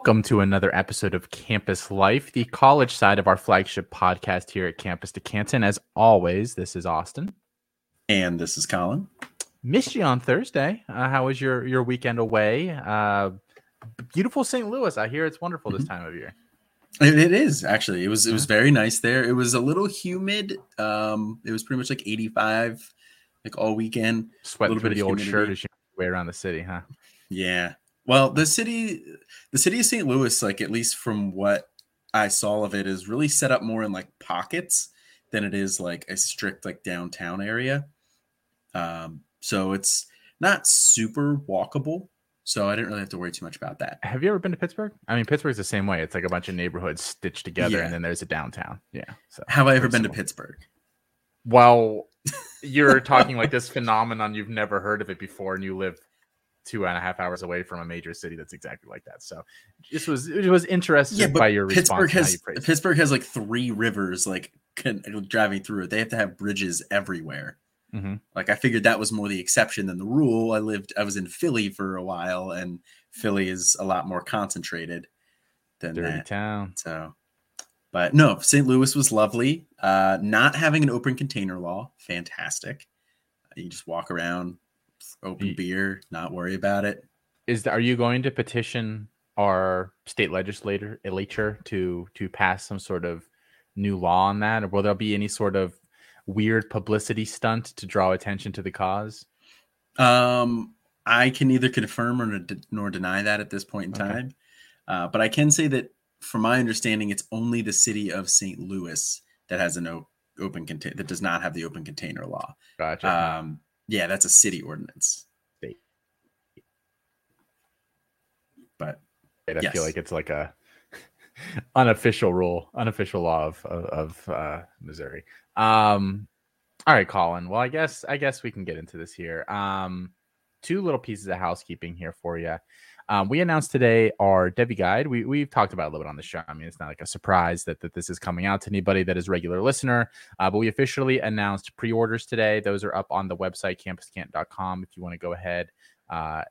Welcome to another episode of Campus Life, the college side of our flagship podcast here at Campus to Canton. As always, this is Austin. And this is Colin. Missed you on Thursday. Uh, how was your, your weekend away? Uh, beautiful St. Louis. I hear it's wonderful this mm-hmm. time of year. It, it is actually. It was it was very nice there. It was a little humid. Um, it was pretty much like 85 like all weekend. Sweating through the old shirt as you way around the city, huh? Yeah, well, the city, the city of St. Louis, like at least from what I saw of it, is really set up more in like pockets than it is like a strict like downtown area. Um, so it's not super walkable. So I didn't really have to worry too much about that. Have you ever been to Pittsburgh? I mean, Pittsburgh's the same way. It's like a bunch of neighborhoods stitched together, yeah. and then there's a downtown. Yeah. So have I ever been simple. to Pittsburgh? Well, you're talking like this phenomenon you've never heard of it before, and you live two and a half hours away from a major city that's exactly like that. So this was it was interesting yeah, by your Pittsburgh has Pittsburgh has like three rivers like driving through it. They have to have bridges everywhere. Mm-hmm. Like I figured that was more the exception than the rule. I lived I was in Philly for a while, and Philly is a lot more concentrated than Dirty that. town. So, but no, St. Louis was lovely. Uh, not having an open container law, fantastic. You just walk around, open beer, not worry about it. Is are you going to petition our state legislator legislature to to pass some sort of new law on that, or will there be any sort of weird publicity stunt to draw attention to the cause? Um, I can neither confirm or nor deny that at this point in okay. time, uh, but I can say that, from my understanding, it's only the city of St. Louis that has an o- open container that does not have the open container law. Gotcha. Um, yeah, that's a city ordinance. State. But I yes. feel like it's like a unofficial rule, unofficial law of of, of uh, Missouri. Um, all right, Colin. Well, I guess I guess we can get into this here. Um, two little pieces of housekeeping here for you. Um, we announced today our Devy guide. We we've talked about a little bit on the show. I mean, it's not like a surprise that, that this is coming out to anybody that is regular listener. Uh, but we officially announced pre-orders today. Those are up on the website campuscant.com if you want to go ahead uh,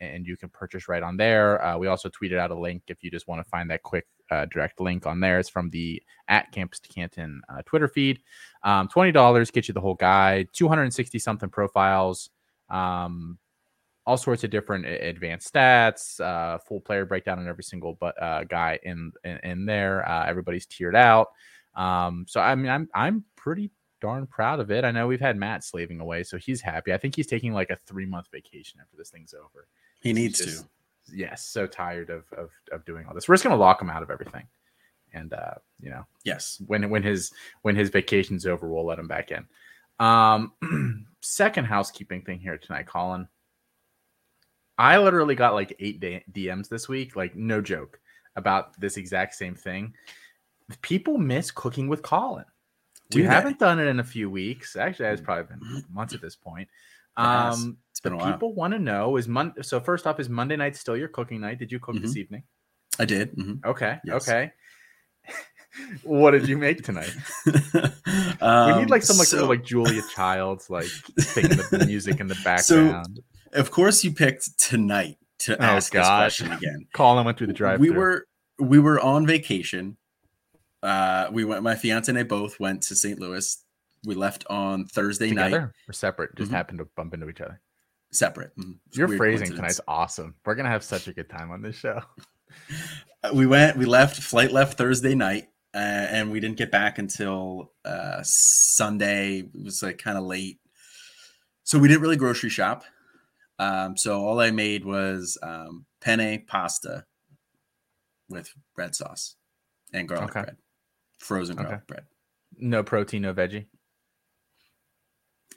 and you can purchase right on there. Uh, we also tweeted out a link if you just want to find that quick uh, direct link on there. It's from the at Campus to Canton uh, Twitter feed. Um, Twenty dollars gets you the whole guide. Two hundred and sixty something profiles. Um, all sorts of different advanced stats, uh, full player breakdown on every single but uh, guy in, in, in there. Uh, everybody's tiered out. Um, so I mean, I'm I'm pretty darn proud of it. I know we've had Matt slaving away, so he's happy. I think he's taking like a three month vacation after this thing's over. He needs just, to. Yes, so tired of, of of doing all this. We're just gonna lock him out of everything, and uh, you know, yes, when when his when his vacation's over, we'll let him back in. Um, second housekeeping thing here tonight, Colin. I literally got like eight DMs this week, like no joke, about this exact same thing. People miss cooking with Colin. Do we they? haven't done it in a few weeks. Actually, it's probably been months at this point. Um, it's been a while. People want to know is Monday. So first off, is Monday night still your cooking night? Did you cook mm-hmm. this evening? I did. Mm-hmm. Okay. Yes. Okay. what did you make tonight? um, we need like some like so... like Julia Childs like singing the music in the background. So of course, you picked tonight to oh, ask gosh. this question again. Colin went through the drive. We were we were on vacation. Uh, we went. My fiance and I both went to St. Louis. We left on Thursday Together night. Or separate? Just mm-hmm. happened to bump into each other. Separate. Mm-hmm. Your phrasing tonight's awesome. We're gonna have such a good time on this show. we went. We left. Flight left Thursday night. Uh, and we didn't get back until uh, Sunday. It was like kind of late, so we didn't really grocery shop. Um, so all I made was um, penne pasta with red sauce and garlic okay. bread, frozen garlic okay. bread. No protein, no veggie.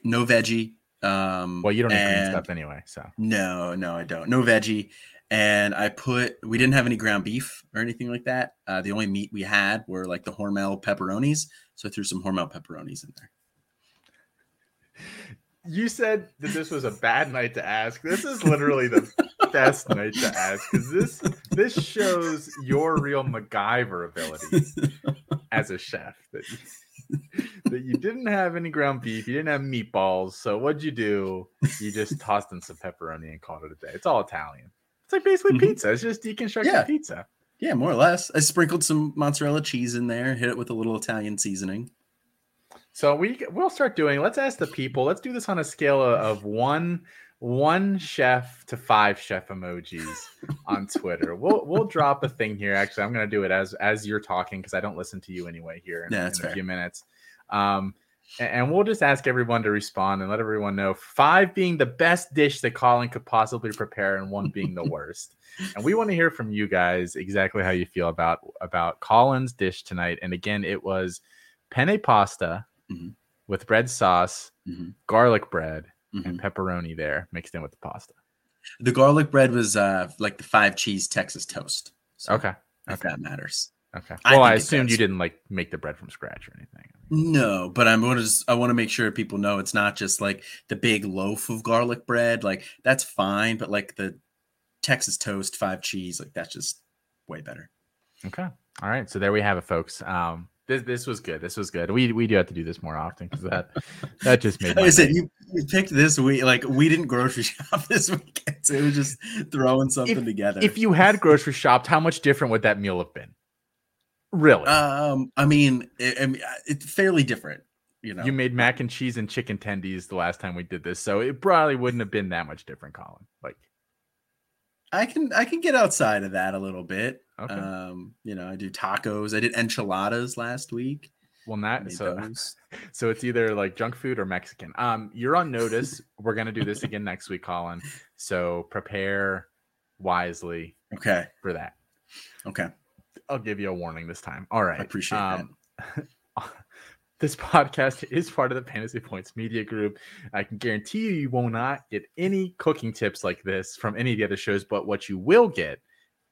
No veggie. Um, well, you don't eat green stuff anyway, so no, no, I don't. No veggie. And I put. We didn't have any ground beef or anything like that. Uh, the only meat we had were like the Hormel pepperonis. So I threw some Hormel pepperonis in there you said that this was a bad night to ask. This is literally the best night to ask because this this shows your real MacGyver abilities as a chef. That you, that you didn't have any ground beef, you didn't have meatballs. So what'd you do? You just tossed in some pepperoni and called it a day. It's all Italian. It's like basically mm-hmm. pizza. It's just deconstructed yeah. pizza. Yeah, more or less. I sprinkled some mozzarella cheese in there, hit it with a little Italian seasoning. So we we'll start doing. Let's ask the people. Let's do this on a scale of, one one chef to five chef emojis on Twitter. We'll we'll drop a thing here. Actually, I'm gonna do it as as you're talking because I don't listen to you anyway here in, yeah, in a few minutes. Um, and we'll just ask everyone to respond and let everyone know five being the best dish that Colin could possibly prepare, and one being the worst. and we want to hear from you guys exactly how you feel about about Colin's dish tonight. And again, it was penne pasta mm-hmm. with red sauce, mm-hmm. garlic bread, mm-hmm. and pepperoni there mixed in with the pasta. The garlic bread was uh, like the five cheese Texas toast. So okay. If okay. that matters. Okay. Well, I, I assumed you didn't like make the bread from scratch or anything. No, but I'm going to. I want to make sure people know it's not just like the big loaf of garlic bread. Like that's fine, but like the Texas toast, five cheese, like that's just way better. Okay. All right. So there we have it, folks. Um, this this was good. This was good. We we do have to do this more often because that that just made. I said, you, you, picked this week. Like we didn't grocery shop this weekend, so it was just throwing something if, together. If you had grocery shopped, how much different would that meal have been? Really? Um, I mean, it, I mean, it's fairly different. You know, you made mac and cheese and chicken tendies the last time we did this, so it probably wouldn't have been that much different, Colin. Like, I can I can get outside of that a little bit. Okay. Um, you know, I do tacos. I did enchiladas last week. Well, not so. So it's either like junk food or Mexican. Um, you're on notice. We're gonna do this again next week, Colin. So prepare wisely. Okay. For that. Okay. I'll give you a warning this time. All right. I appreciate um, that. this podcast is part of the Fantasy Points Media Group. I can guarantee you, you will not get any cooking tips like this from any of the other shows. But what you will get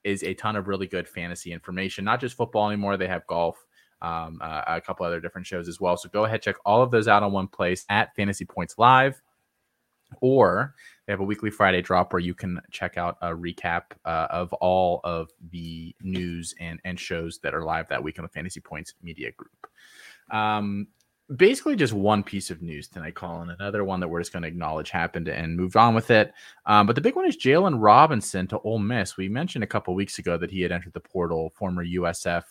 is a ton of really good fantasy information, not just football anymore. They have golf, um, uh, a couple other different shows as well. So go ahead, check all of those out on one place at Fantasy Points Live or they have a weekly Friday drop where you can check out a recap uh, of all of the news and, and shows that are live that week on the Fantasy Points Media Group. Um, basically, just one piece of news tonight, Colin. Another one that we're just going to acknowledge happened and moved on with it. Um, but the big one is Jaylon Robinson to Ole Miss. We mentioned a couple weeks ago that he had entered the portal, former USF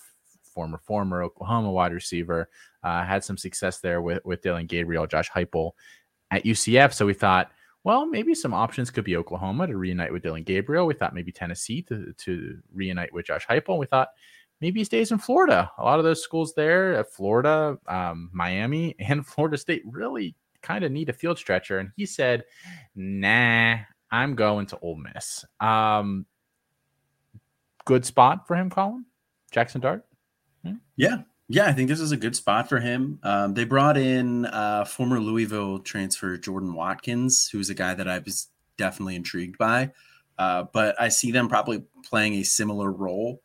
former former Oklahoma wide receiver, uh, had some success there with with Dillon Gabriel, Josh Heupel at UCF. So we thought, well, maybe some options could be Oklahoma to reunite with Dillon Gabriel. We thought maybe Tennessee to, to reunite with Josh Heupel. We thought maybe he stays in Florida. A lot of those schools there, at Florida, um, Miami, and Florida State really kind of need a field stretcher. And he said, nah, I'm going to Ole Miss. Um, good spot for him, Colin? Jackson Dart? Hmm? Yeah, yeah, I think this is a good spot for him. Um, they brought in uh, former Louisville transfer Jordan Watkins, who's a guy that I was definitely intrigued by. Uh, but I see them probably playing a similar role.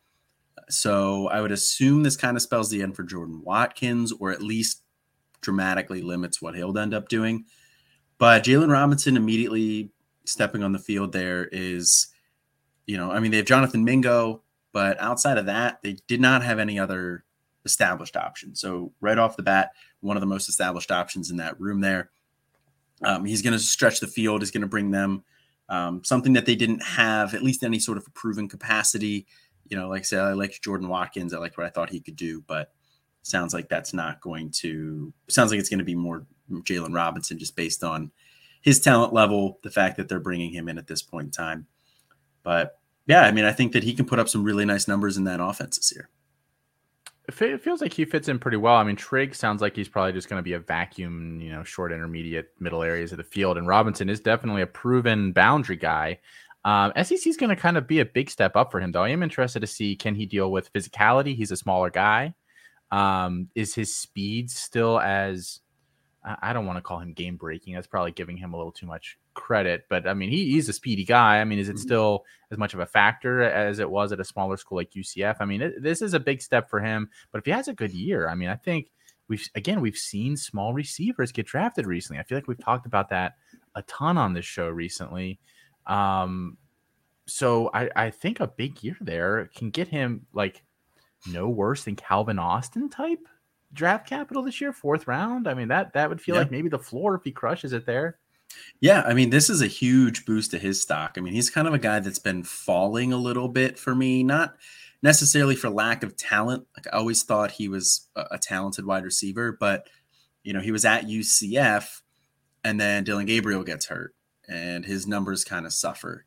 So I would assume this kind of spells the end for Jordan Watkins, or at least dramatically limits what he'll end up doing. But Jaylon Robinson immediately stepping on the field there is, you know, I mean, they have Jonathan Mingo, but outside of that, they did not have any other established option. So right off the bat, one of the most established options in that room there. Um, he's going to stretch the field. He's going to bring them um, something that they didn't have, at least any sort of proven capacity. You know, like I said, I liked Jordan Watkins. I liked what I thought he could do, but sounds like that's not going to. Sounds like it's going to be more Jaylon Robinson, just based on his talent level, the fact that they're bringing him in at this point in time. But yeah, I mean, I think that he can put up some really nice numbers in that offense this year it feels like he fits in pretty well. I mean, Trigg sounds like he's probably just going to be a vacuum, you know, short, intermediate, middle areas of the field. And Robinson is definitely a proven boundary guy. Um, SEC is going to kind of be a big step up for him, though. I am interested to see can he deal with physicality. He's a smaller guy. Um, is his speed still as I don't want to call him game breaking. That's probably giving him a little too much credit. But I mean, he, he's a speedy guy. I mean, is it mm-hmm. still as much of a factor as it was at a smaller school like UCF? I mean, it, this is a big step for him. But if he has a good year, I mean, I think we've again we've seen small receivers get drafted recently. I feel like we've talked about that a ton on this show recently. Um, so I, I think a big year there can get him like no worse than Calvin Austin type draft capital this year, fourth round. I mean that that would feel yeah. like maybe the floor if he crushes it there. Yeah, I mean, this is a huge boost to his stock. I mean, he's kind of a guy that's been falling a little bit for me, not necessarily for lack of talent. Like I always thought he was a, a talented wide receiver, but you know, he was at UCF and then Dillon Gabriel gets hurt and his numbers kind of suffer.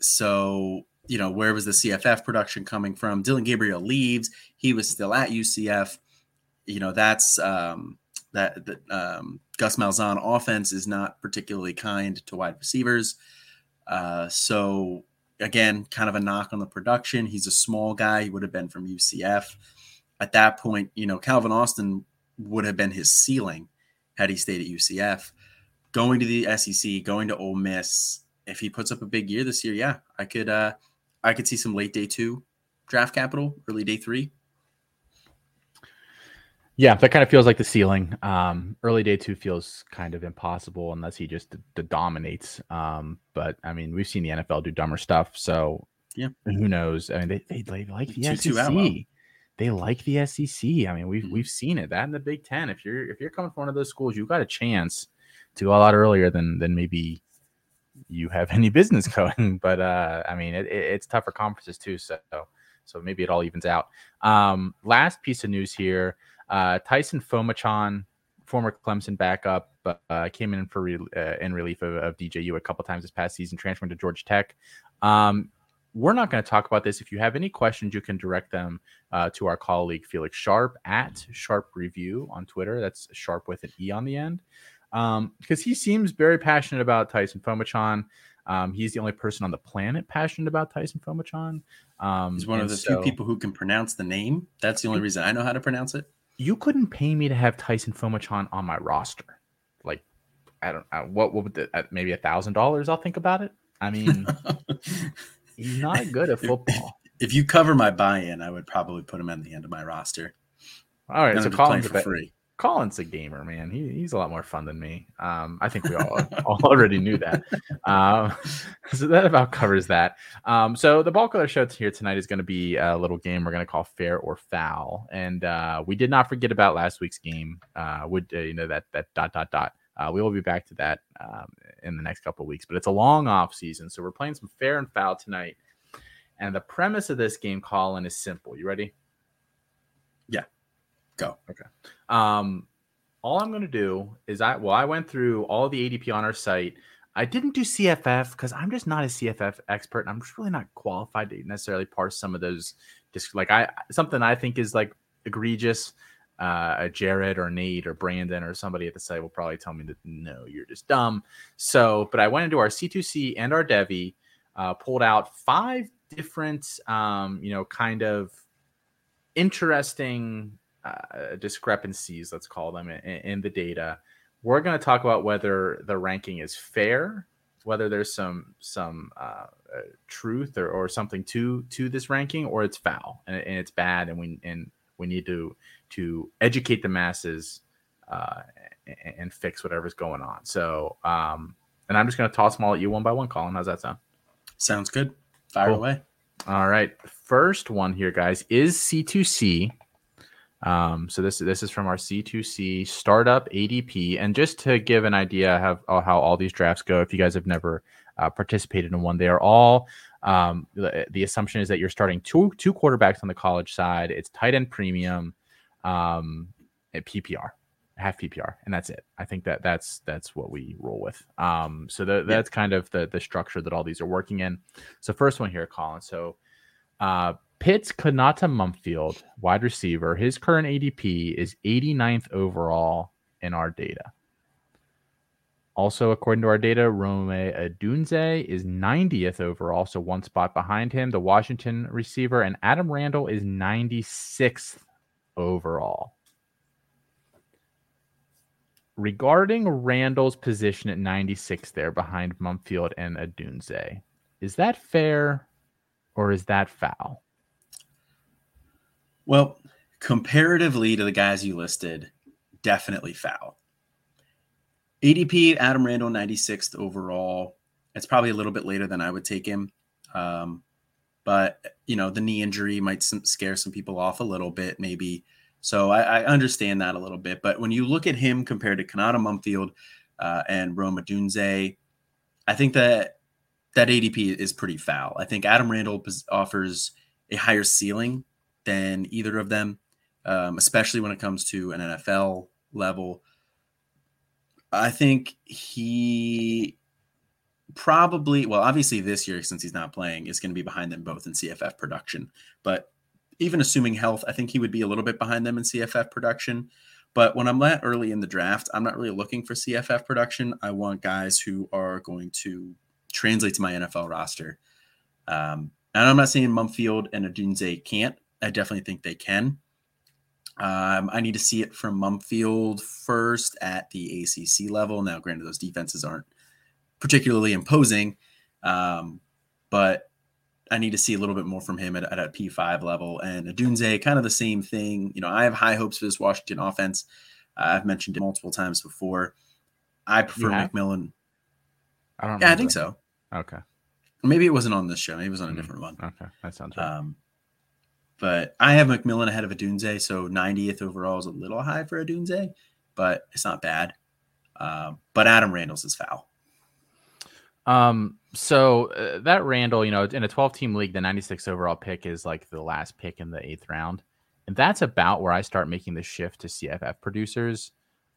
So, you know, where was the CFF production coming from? Dillon Gabriel leaves. He was still at UCF. You know, that's um, that, that um, Gus Malzahn offense is not particularly kind to wide receivers. Uh, so again, kind of a knock on the production. He's a small guy. He would have been from UCF. At that point, you know, Calvin Austin would have been his ceiling had he stayed at UCF. Going to the SEC, going to Ole Miss, if he puts up a big year this year, yeah, I could uh I could see some late day two draft capital, early day three. Yeah, that kind of feels like the ceiling. Um, early day two feels kind of impossible unless he just d- d- dominates. Um, but I mean, we've seen the NFL do dumber stuff, so yeah, who knows? I mean, they, they, they like the two, SEC. Two they like the SEC. I mean, we've mm-hmm. we've seen it. That in the Big Ten. If you're if you're coming from one of those schools, you've got a chance to a lot earlier than than maybe you have any business going. But uh, I mean, it, it, it's tougher conferences too. So so maybe it all evens out. Um, last piece of news here. Uh, Taisun Phommachanh, former Clemson backup, uh, came in for re- uh, in relief of, of, DJU a couple times this past season, transferring to Georgia Tech. Um, we're not going to talk about this. If you have any questions, you can direct them uh, to our colleague Felix Sharp at Sharp Review on Twitter. That's Sharp with an E on the end, because um, he seems very passionate about Taisun Phommachanh. Um, he's the only person on the planet passionate about Taisun Phommachanh. Um, he's one of the so, few people who can pronounce the name. That's the only reason I know how to pronounce it you couldn't pay me to have Taisun Phommachanh on my roster. Like, I don't know uh, what, what would the, uh, maybe a thousand dollars. I'll think about it. I mean, he's not good at football. If, if, you cover my buy-in, I would probably put him at the end of my roster. All right, so Colin's for free. Colin's a gamer, man. He, he's a lot more fun than me. Um, I think we all, already knew that. Um, so that about covers that. Um, so the of our show here tonight is going to be a little game we're going to call fair or foul, and uh, we did not forget about last week's game. Uh, would uh, you know that that dot dot dot. Uh, we will be back to that um, in the next couple weeks, but it's a long off season, so we're playing some fair and foul tonight. And the premise of this game, Colin, is simple. You ready? Go. Okay. Um, all I'm going to do is I well I went through all the ADP on our site. I didn't do CFF because I'm just not a CFF expert, and I'm just really not qualified to necessarily parse some of those. Just like I something I think is like egregious. Uh, Jared or Nate or Brandon or somebody at the site will probably tell me that no, you're just dumb. So, but I went into our C2C and our Devy, uh, pulled out five different, um, you know, kind of interesting uh, discrepancies, let's call them, in, in the data. We're going to talk about whether the ranking is fair, whether there's some some uh, uh, truth or, or something to to this ranking, or it's foul and, and, it's bad, and we and we need to to educate the masses uh, and, and, fix whatever's going on. So, um, and I'm just going to toss them all at you one by one. Colin, how's that sound? Sounds good. Fire cool. away. All right. First one here, guys, is C2C. Um, so this this is from our C2C startup ADP, and just to give an idea of, of how all these drafts go, if you guys have never uh, participated in one, they are all um, the, the, assumption is that you're starting two two quarterbacks on the college side. It's tight end premium, um, at PPR, half PPR, and that's it. I think that that's that's what we roll with. Um, so the, that's yeah. kind of the the structure that all these are working in. So first one here, Colin. So uh, Pitt's Konata Mumpfield, wide receiver, his current ADP is 89th overall in our data. Also, according to our data, Rome Odunze is 90th overall, so one spot behind him. The Washington receiver and Adam Randall is 96th overall. Regarding Randall's position at 96 there behind Mumpfield and Adunze, is that fair or is that foul? Well, comparatively to the guys you listed, definitely foul. ADP Adam Randall 96th overall. It's probably a little bit later than I would take him. Um, but you know, the knee injury might scare some people off a little bit, maybe. So I, I, understand that a little bit. But when you look at him compared to Konata Mumpfield uh, and Roma Odunze. I think that that ADP is pretty foul. I think Adam Randall offers a higher ceiling than either of them, um, especially when it comes to an NFL level. I think he probably, well, obviously this year, since he's not playing, is going to be behind them both in CFF production. But even assuming health, I think he would be a little bit behind them in CFF production. But when I'm that early in the draft, I'm not really looking for CFF production. I want guys who are going to translate to my NFL roster. Um, and I'm not saying Mumpfield and Odunze can't. I definitely think they can. Um, I need to see it from Mumpfield first at the ACC level. Now, granted, those defenses aren't particularly imposing, um, but I need to see a little bit more from him at, at a P5 level. And Odunze, kind of the same thing. You know, I have high hopes for this Washington offense. Uh, I've mentioned it multiple times before. I prefer McMillan. I don't. Yeah, I think so. Okay. Maybe it wasn't on this show. Maybe it was on a mm-hmm. different one. Okay, that sounds right. Um, but I have McMillan ahead of Odunze, so 90th overall is a little high for Odunze, but it's not bad. Um, but Adam Randall's is foul. Um, so uh, that Randall, you know, in a 12 team league, the 96 overall pick is like the last pick in the eighth round. And that's about where I start making the shift to CFF producers.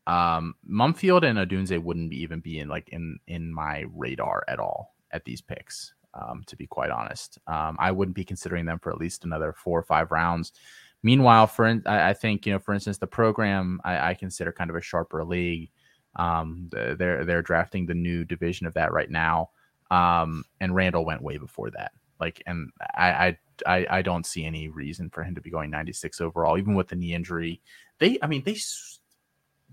Um, Mumpfield and Odunze wouldn't even be in like in in my radar at all at these picks. Um, to be quite honest, um, I wouldn't be considering them for at least another four or five rounds. Meanwhile, for I, I think you know, for instance, the program I, I consider kind of a sharper league. Um, they're they're drafting the new division of that right now, um, and Randall went way before that. Like, and I, I I don't see any reason for him to be going 96 overall, even with the knee injury. They, I mean, they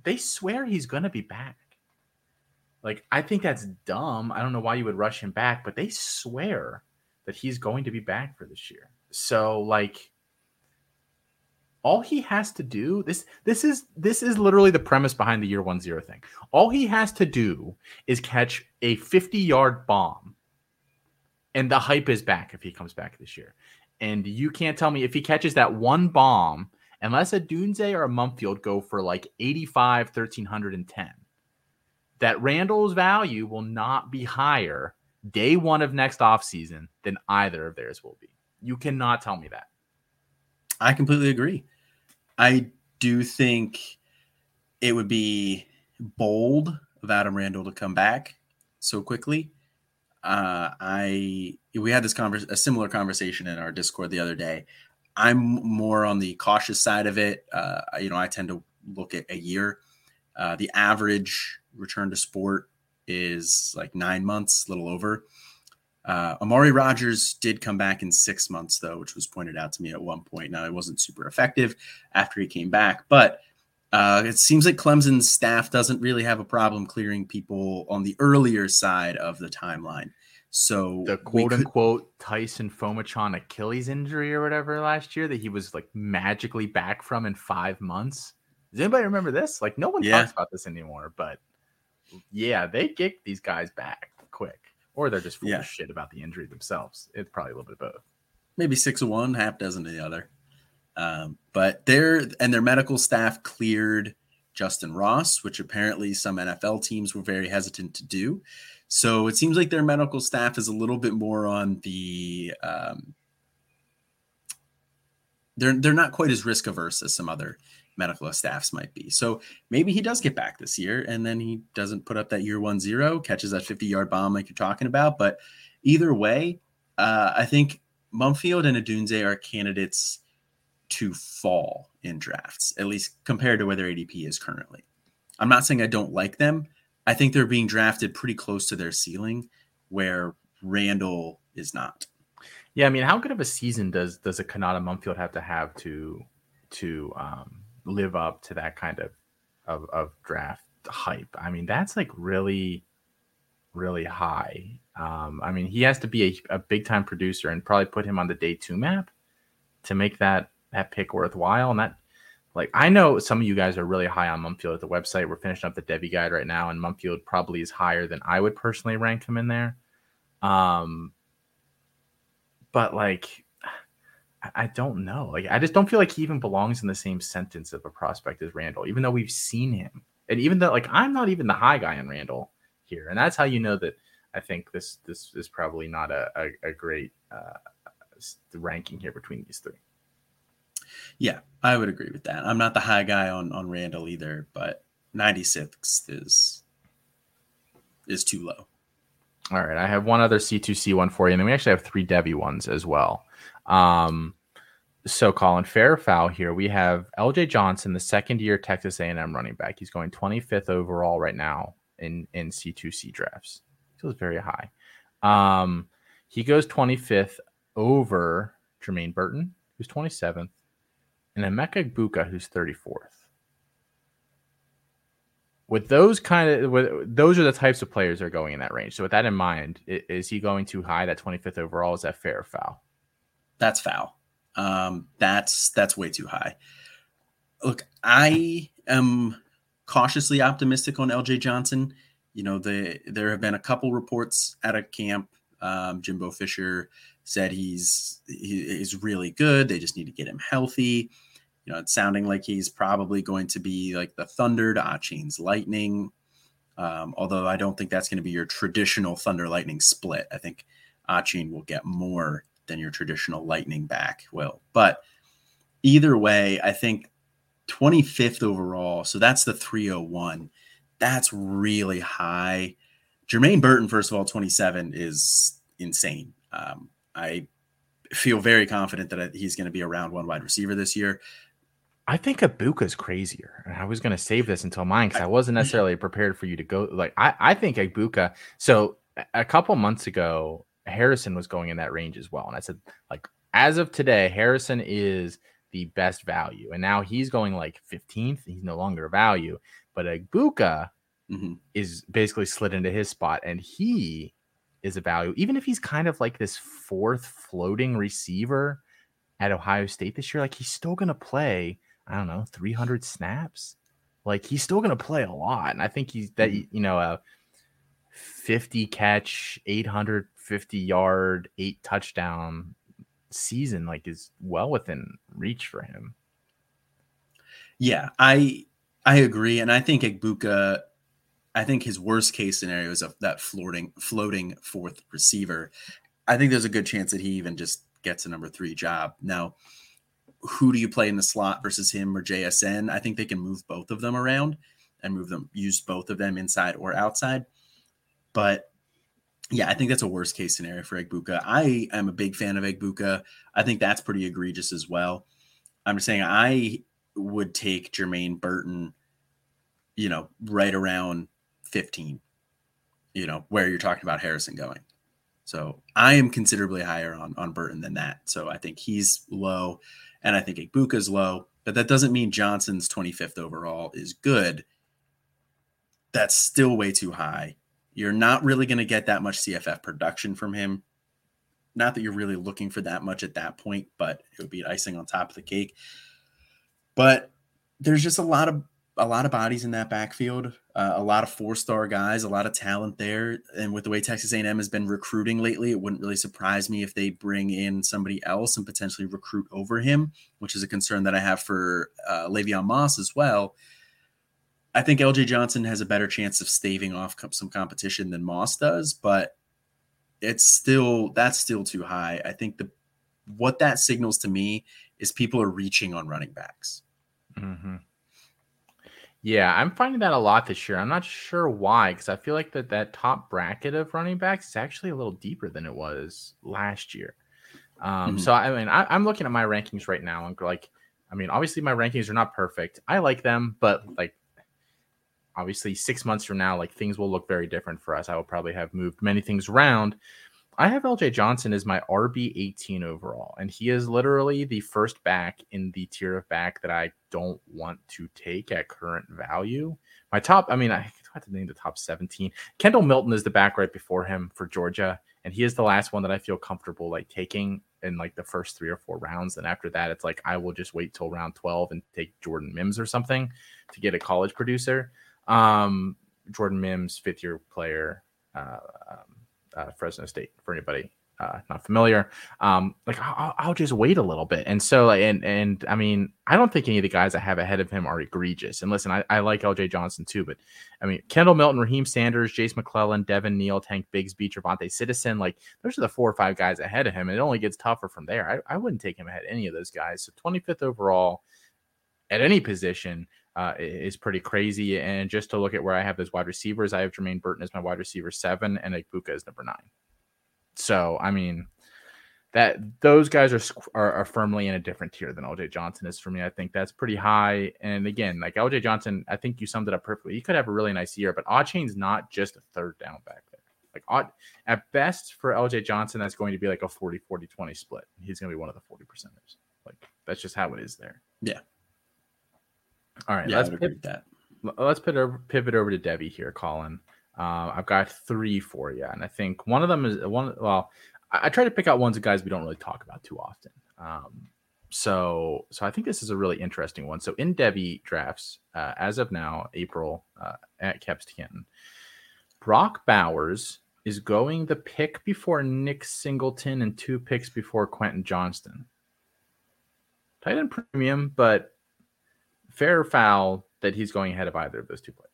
they swear he's gonna be back. Like, I think that's dumb. I don't know why you would rush him back, but they swear that he's going to be back for this year. So, like, all he has to do this this is this is literally the premise behind the year one zero thing all he has to do is catch a 50 yard bomb and the hype is back if he comes back this year and you can't tell me if he catches that one bomb unless a Dunze or a Mumpfield go for like 85 1310 that Randall's value will not be higher day one of next offseason than either of theirs will be you cannot tell me that I completely agree. I do think it would be bold of Adam Randall to come back so quickly. Uh, I we had this converse, a similar conversation in our Discord the other day. I'm more on the cautious side of it. Uh, you know, I tend to look at a year. Uh, the average return to sport is like nine months, a little over. Uh, Amari Rodgers did come back in six months, though, which was pointed out to me at one point. Now, it wasn't super effective after he came back, but uh, it seems like Clemson's staff doesn't really have a problem clearing people on the earlier side of the timeline. So the quote could... unquote Taisun Phommachanh Achilles injury or whatever last year that he was like magically back from in five months. Does anybody remember this? Like no one yeah. talks about this anymore, but yeah, they kick these guys back quick or they're just full yeah. of shit about the injury themselves. It's probably a little bit of both. Maybe six of one, half dozen of the other. Um, but their and their medical staff cleared Justin Ross, which apparently some NFL teams were very hesitant to do. So it seems like their medical staff is a little bit more on the um, they're they're not quite as risk averse as some other medical staffs might be. So maybe he does get back this year and then he doesn't put up that year one zero, catches that 50 yard bomb like you're talking about. But either way, uh, I think Mumpfield and Odunze are candidates to fall in drafts, at least compared to where their ADP is currently. I'm not saying I don't like them. I think they're being drafted pretty close to their ceiling where Randall is not. Yeah, I mean, how good of a season does does a Konata Mumpfield have to have to to um, live up to that kind of, of of draft hype. I mean, that's like really, really high. Um, I mean, he has to be a, a big time producer and probably put him on the day two map to make that that pick worthwhile. And that, like, I know some of you guys are really high on Mumpfield at the website. We're finishing up the Devy guide right now, and Mumpfield probably is higher than I would personally rank him in there. Um, but like, I don't know. Like I just don't feel like he even belongs in the same sentence of a prospect as Randall, even though we've seen him And even though like I'm not even the high guy in Randall here, and that's how you know that I think this this is probably not a a, a great uh, ranking here between these three. Yeah, I would agree with that. I'm not the high guy on on Randall either, but 96th is is too low. All right, I have one other C2C one for you, and then we actually have three Devy ones as well. Um, so Colin fair foul here. We have LJ Johnson, the second year Texas A&M running back. He's going 25th overall right now in in C2C drafts. Feels very high. Um, he goes 25th over Jermaine Burton, who's 27th, and Emeka Egbuka, who's 34th. With those kind of, with, those are the types of players that are going in that range. So with that in mind, is he going too high? That 25th overall is that fair foul? That's foul. Um, that's that's way too high. Look, I am cautiously optimistic on LJ Johnson. You know, the there have been a couple reports at a camp. Um, Jimbo Fisher said he's he, he's really good. They just need to get him healthy. You know, it's sounding like he's probably going to be like the Thunder to Achane's Lightning. Um, although I don't think that's going to be your traditional Thunder Lightning split. I think Achine will get more than your traditional Lightning back will. But either way, I think 25th overall. So that's the 301. That's really high. Jermaine Burton, first of all, 27 is insane. Um, I feel very confident that he's going to be a round one wide receiver this year. I think Egbuka is crazier. I was going to save this until mine because I wasn't necessarily prepared for you to go. Like I, I think Egbuka. So a couple months ago, Harrison was going in that range as well, and I said like as of today, Harrison is the best value, and now he's going like 15th. He's no longer a value, but Egbuka mm-hmm. is basically slid into his spot, and he is a value, even if he's kind of like this fourth floating receiver at Ohio State this year. Like he's still going to play, I don't know, 300 snaps. Like he's still going to play a lot, and I think he's that mm-hmm. you know a 50 catch, 850 yard, eight touchdown season like is well within reach for him. Yeah, I I agree, and I think Egbuka I think his worst case scenario is of that floating floating fourth receiver. I think there's a good chance that he even just gets a number three job. Now, who do you play in the slot versus him or JSN? I think they can move both of them around and move them, use both of them inside or outside. But yeah, I think that's a worst case scenario for Egbuka. I am a big fan of Egbuka. I think that's pretty egregious as well. I'm just saying I would take Jermaine Burton, you know, right around 15, you know, where you're talking about Harrison going. So I am considerably higher on, on Burton than that. So I think he's low and I think is low, but that doesn't mean Johnson's 25th overall is good. That's still way too high. You're not really going to get that much CFF production from him. Not that you're really looking for that much at that point, but it would be icing on top of the cake. But there's just a lot of a lot of bodies in that backfield, uh, a lot of four-star guys, a lot of talent there. And with the way Texas A&M has been recruiting lately, it wouldn't really surprise me if they bring in somebody else and potentially recruit over him, which is a concern that I have for uh, Le'Veon Moss as well. I think LJ Johnson has a better chance of staving off some competition than Moss does, but it's still that's still too high. I think the what that signals to me is people are reaching on running backs. Mm-hmm. Yeah, I'm finding that a lot this year. I'm not sure why, because I feel like that that top bracket of running backs is actually a little deeper than it was last year. Um, mm-hmm. So I mean, I, am looking at my rankings right now, and like, I mean, obviously my rankings are not perfect. I like them, but like, obviously six months from now, like things will look very different for us. I will probably have moved many things around. I have LJ Johnson as my RB 18 overall, and he is literally the first back in the tier of back that I don't want to take at current value. My top, I mean, I don't have to name the top 17. Kendall Milton is the back right before him for Georgia, and he is the last one that I feel comfortable like taking in like the first three or four rounds. And after that, it's like I will just wait till round 12 and take Jordan Mims or something to get a college producer. Um, Jordan Mims, fifth year player. Uh, um, uh, Fresno State for anybody uh, not familiar, um, like I'll, I'll, just wait a little bit. And so, and and I mean, I don't think any of the guys I have ahead of him are egregious. And listen, I, I like L.J. Johnson too, but I mean, Kendall Milton, Raheem Sanders, Jase McClellan, Devin Neal, Tank Bigsby, Trevante Citizen, like those are the four or five guys ahead of him. And it only gets tougher from there. I, I wouldn't take him ahead any of those guys. So 25th overall at any position. Uh, is pretty crazy. And just to look at where I have those wide receivers, I have Jermaine Burton as my wide receiver seven and Egbuka is number nine. So I mean, that those guys are, are, are firmly in a different tier than LJ Johnson is for me. I think that's pretty high. And again, like LJ Johnson, I think you summed it up perfectly. He could have a really nice year, but Chain's not just a third down back there. Like odd, at best for LJ Johnson, that's going to be like a 40 40 20 split. He's going to be one of the 40 percenters. Like that's just how it is there. Yeah. All right. Yeah, let's pivot that. Let's pivot over, pivot over to Devy here, Colin. Uh, I've got three for you, and I think one of them is one. Well, I, I, try to pick out ones of guys we don't really talk about too often. Um, so, so I think this is a really interesting one. So, in Devy drafts, uh, as of now, April uh, at Keps Canton, Brock Bowers is going the pick before Nick Singleton and two picks before Quentin Johnston. Tight end premium, but fair foul that he's going ahead of either of those two players.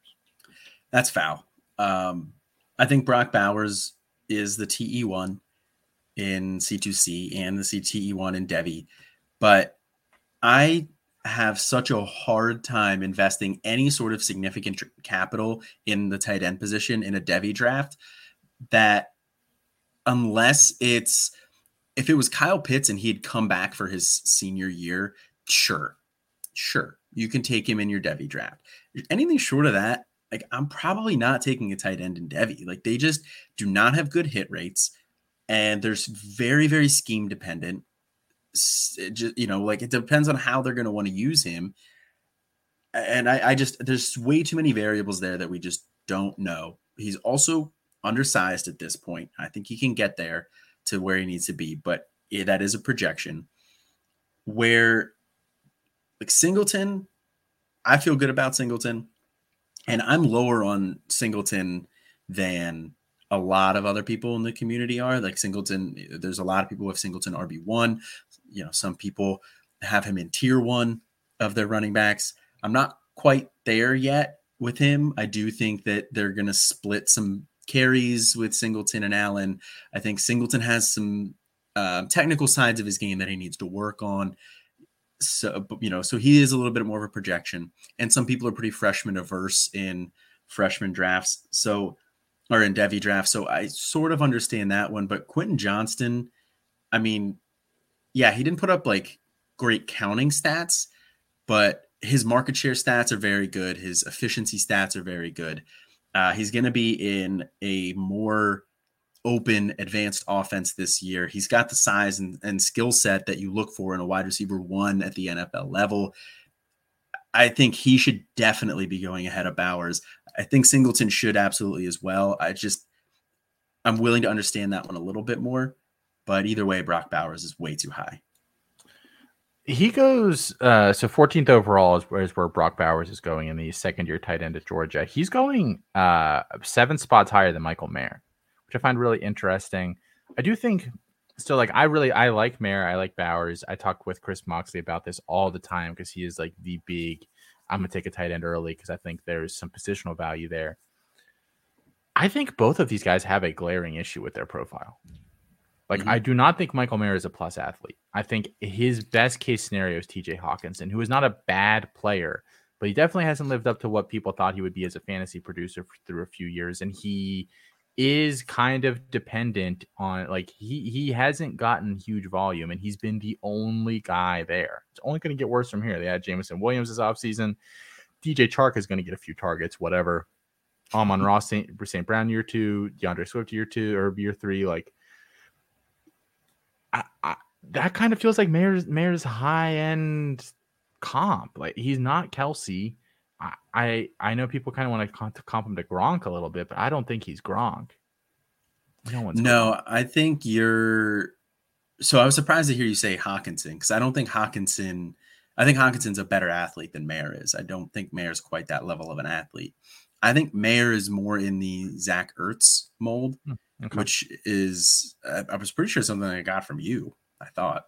That's foul. Um, I think Brock Bowers is the TE1 in C2C and the CTE1 in Devy, but I have such a hard time investing any sort of significant tr- capital in the tight end position in a Devy draft that unless it's if it was Kyle Pitts and he had come back for his senior year, sure, sure, you can take him in your Devy draft. Anything short of that, like I'm probably not taking a tight end in Devy. Like they just do not have good hit rates, and there's very very scheme dependent. Just, you know, like it depends on how they're going to want to use him, and I, I just there's way too many variables there that we just don't know. He's also undersized at this point. I think he can get there to where he needs to be, but that is a projection. Where like Singleton, I feel good about Singleton and I'm lower on Singleton than a lot of other people in the community are. Like Singleton, there's a lot of people with Singleton RB1. You know, some people have him in tier one of their running backs. I'm not quite there yet with him. I do think that they're going to split some carries with Singleton and Allen. I think Singleton has some uh, technical sides of his game that he needs to work on so you know so he is a little bit more of a projection and some people are pretty freshman averse in freshman drafts so or in devy drafts so i sort of understand that one but quentin johnston i mean yeah he didn't put up like great counting stats but his market share stats are very good his efficiency stats are very good. Uh, he's going to be in a more open advanced offense this year. He's got the size and, and skill set that you look for in a wide receiver one at the NFL level. I think he should definitely be going ahead of Bowers. I think Singleton should absolutely as well. I just I'm willing to understand that one a little bit more, but either way, Brock Bowers is way too high. He goes uh, so 14th overall is, is where Brock Bowers is going in the second year tight end at Georgia. He's going uh, seven spots higher than Michael Mayer which I find really interesting. I do think still like I really I like Mayer, I like Bowers. I talk with Chris Moxley about this all the time because he is like the big I'm gonna take a tight end early because I think there's some positional value there. I think both of these guys have a glaring issue with their profile. Like mm-hmm. I do not think Michael Mayer is a plus athlete. I think his best case scenario is TJ Hockenson, who is not a bad player, but he definitely hasn't lived up to what people thought he would be as a fantasy producer through a few years. And he is kind of dependent on like he he hasn't gotten huge volume and he's been the only guy there. It's only going to get worse from here. They had Jameson Williams this offseason. DJ Chark is going to get a few targets, whatever. Amon mm-hmm. Ross St. St. Brown year two, D'Andre Swift year two or year three. Like I, I, that kind of feels like Mayer's Mayer's high end comp. Like he's not Kelce I I know people kind of want to comp, comp him to Gronk a little bit, but I don't think he's Gronk. No, no I think you're. So I was surprised to hear you say Hockenson because I don't think Hockenson. I think Hockenson's a better athlete than Mayer is. I don't think Mayer's quite that level of an athlete. I think Mayer is more in the Zach Ertz mold. Hmm. okay. which is I, I, was pretty sure something I got from you. I thought.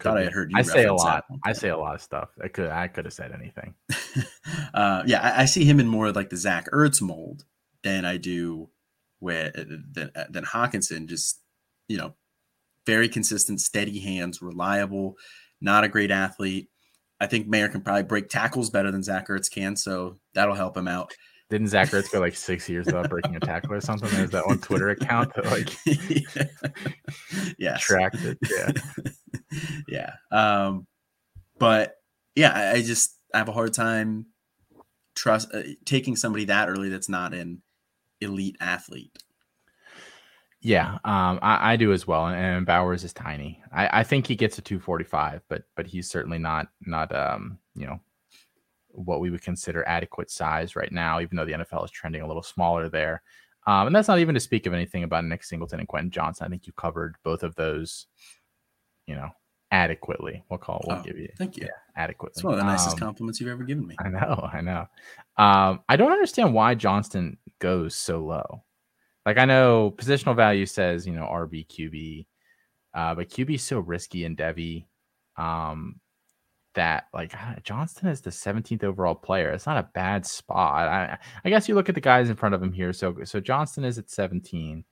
I thought. I had heard you. I say a lot. I say a lot of stuff. I could I could have said anything. uh, yeah, I, I, see him in more like the Zach Ertz mold than I do with than, than Hockenson. Just you know, very consistent, steady hands, reliable. Not a great athlete. I think Mayer can probably break tackles better than Zach Ertz can, so that'll help him out. Didn't Zach Ertz go like six years without breaking a tackle or something? There's that one Twitter account that like yeah tracked it. Yeah. yeah. Um, but yeah, I, I, just I have a hard time trust uh, taking somebody that early that's not an elite athlete. Yeah, um, I, I, do as well. And, and, Bowers is tiny. I, I think he gets a 245, but but he's certainly not not um, you know what we would consider adequate size right now, even though the NFL is trending a little smaller there. Um, and that's not even to speak of anything about Nick Singleton and Quentin Johnston. I think you covered both of those, you know, adequately. We'll call. We'll oh, give you. Thank you. Yeah, adequately. It's one of the nicest um, compliments you've ever given me. I know. I know. Um, I don't understand why Johnston goes so low. Like I know positional value says you know RB QB, uh, but QB is so risky in Devy. Um, that like Johnston is the 17th overall player. It's not a bad spot. I, I guess you look at the guys in front of him here. So so Johnston is at 17.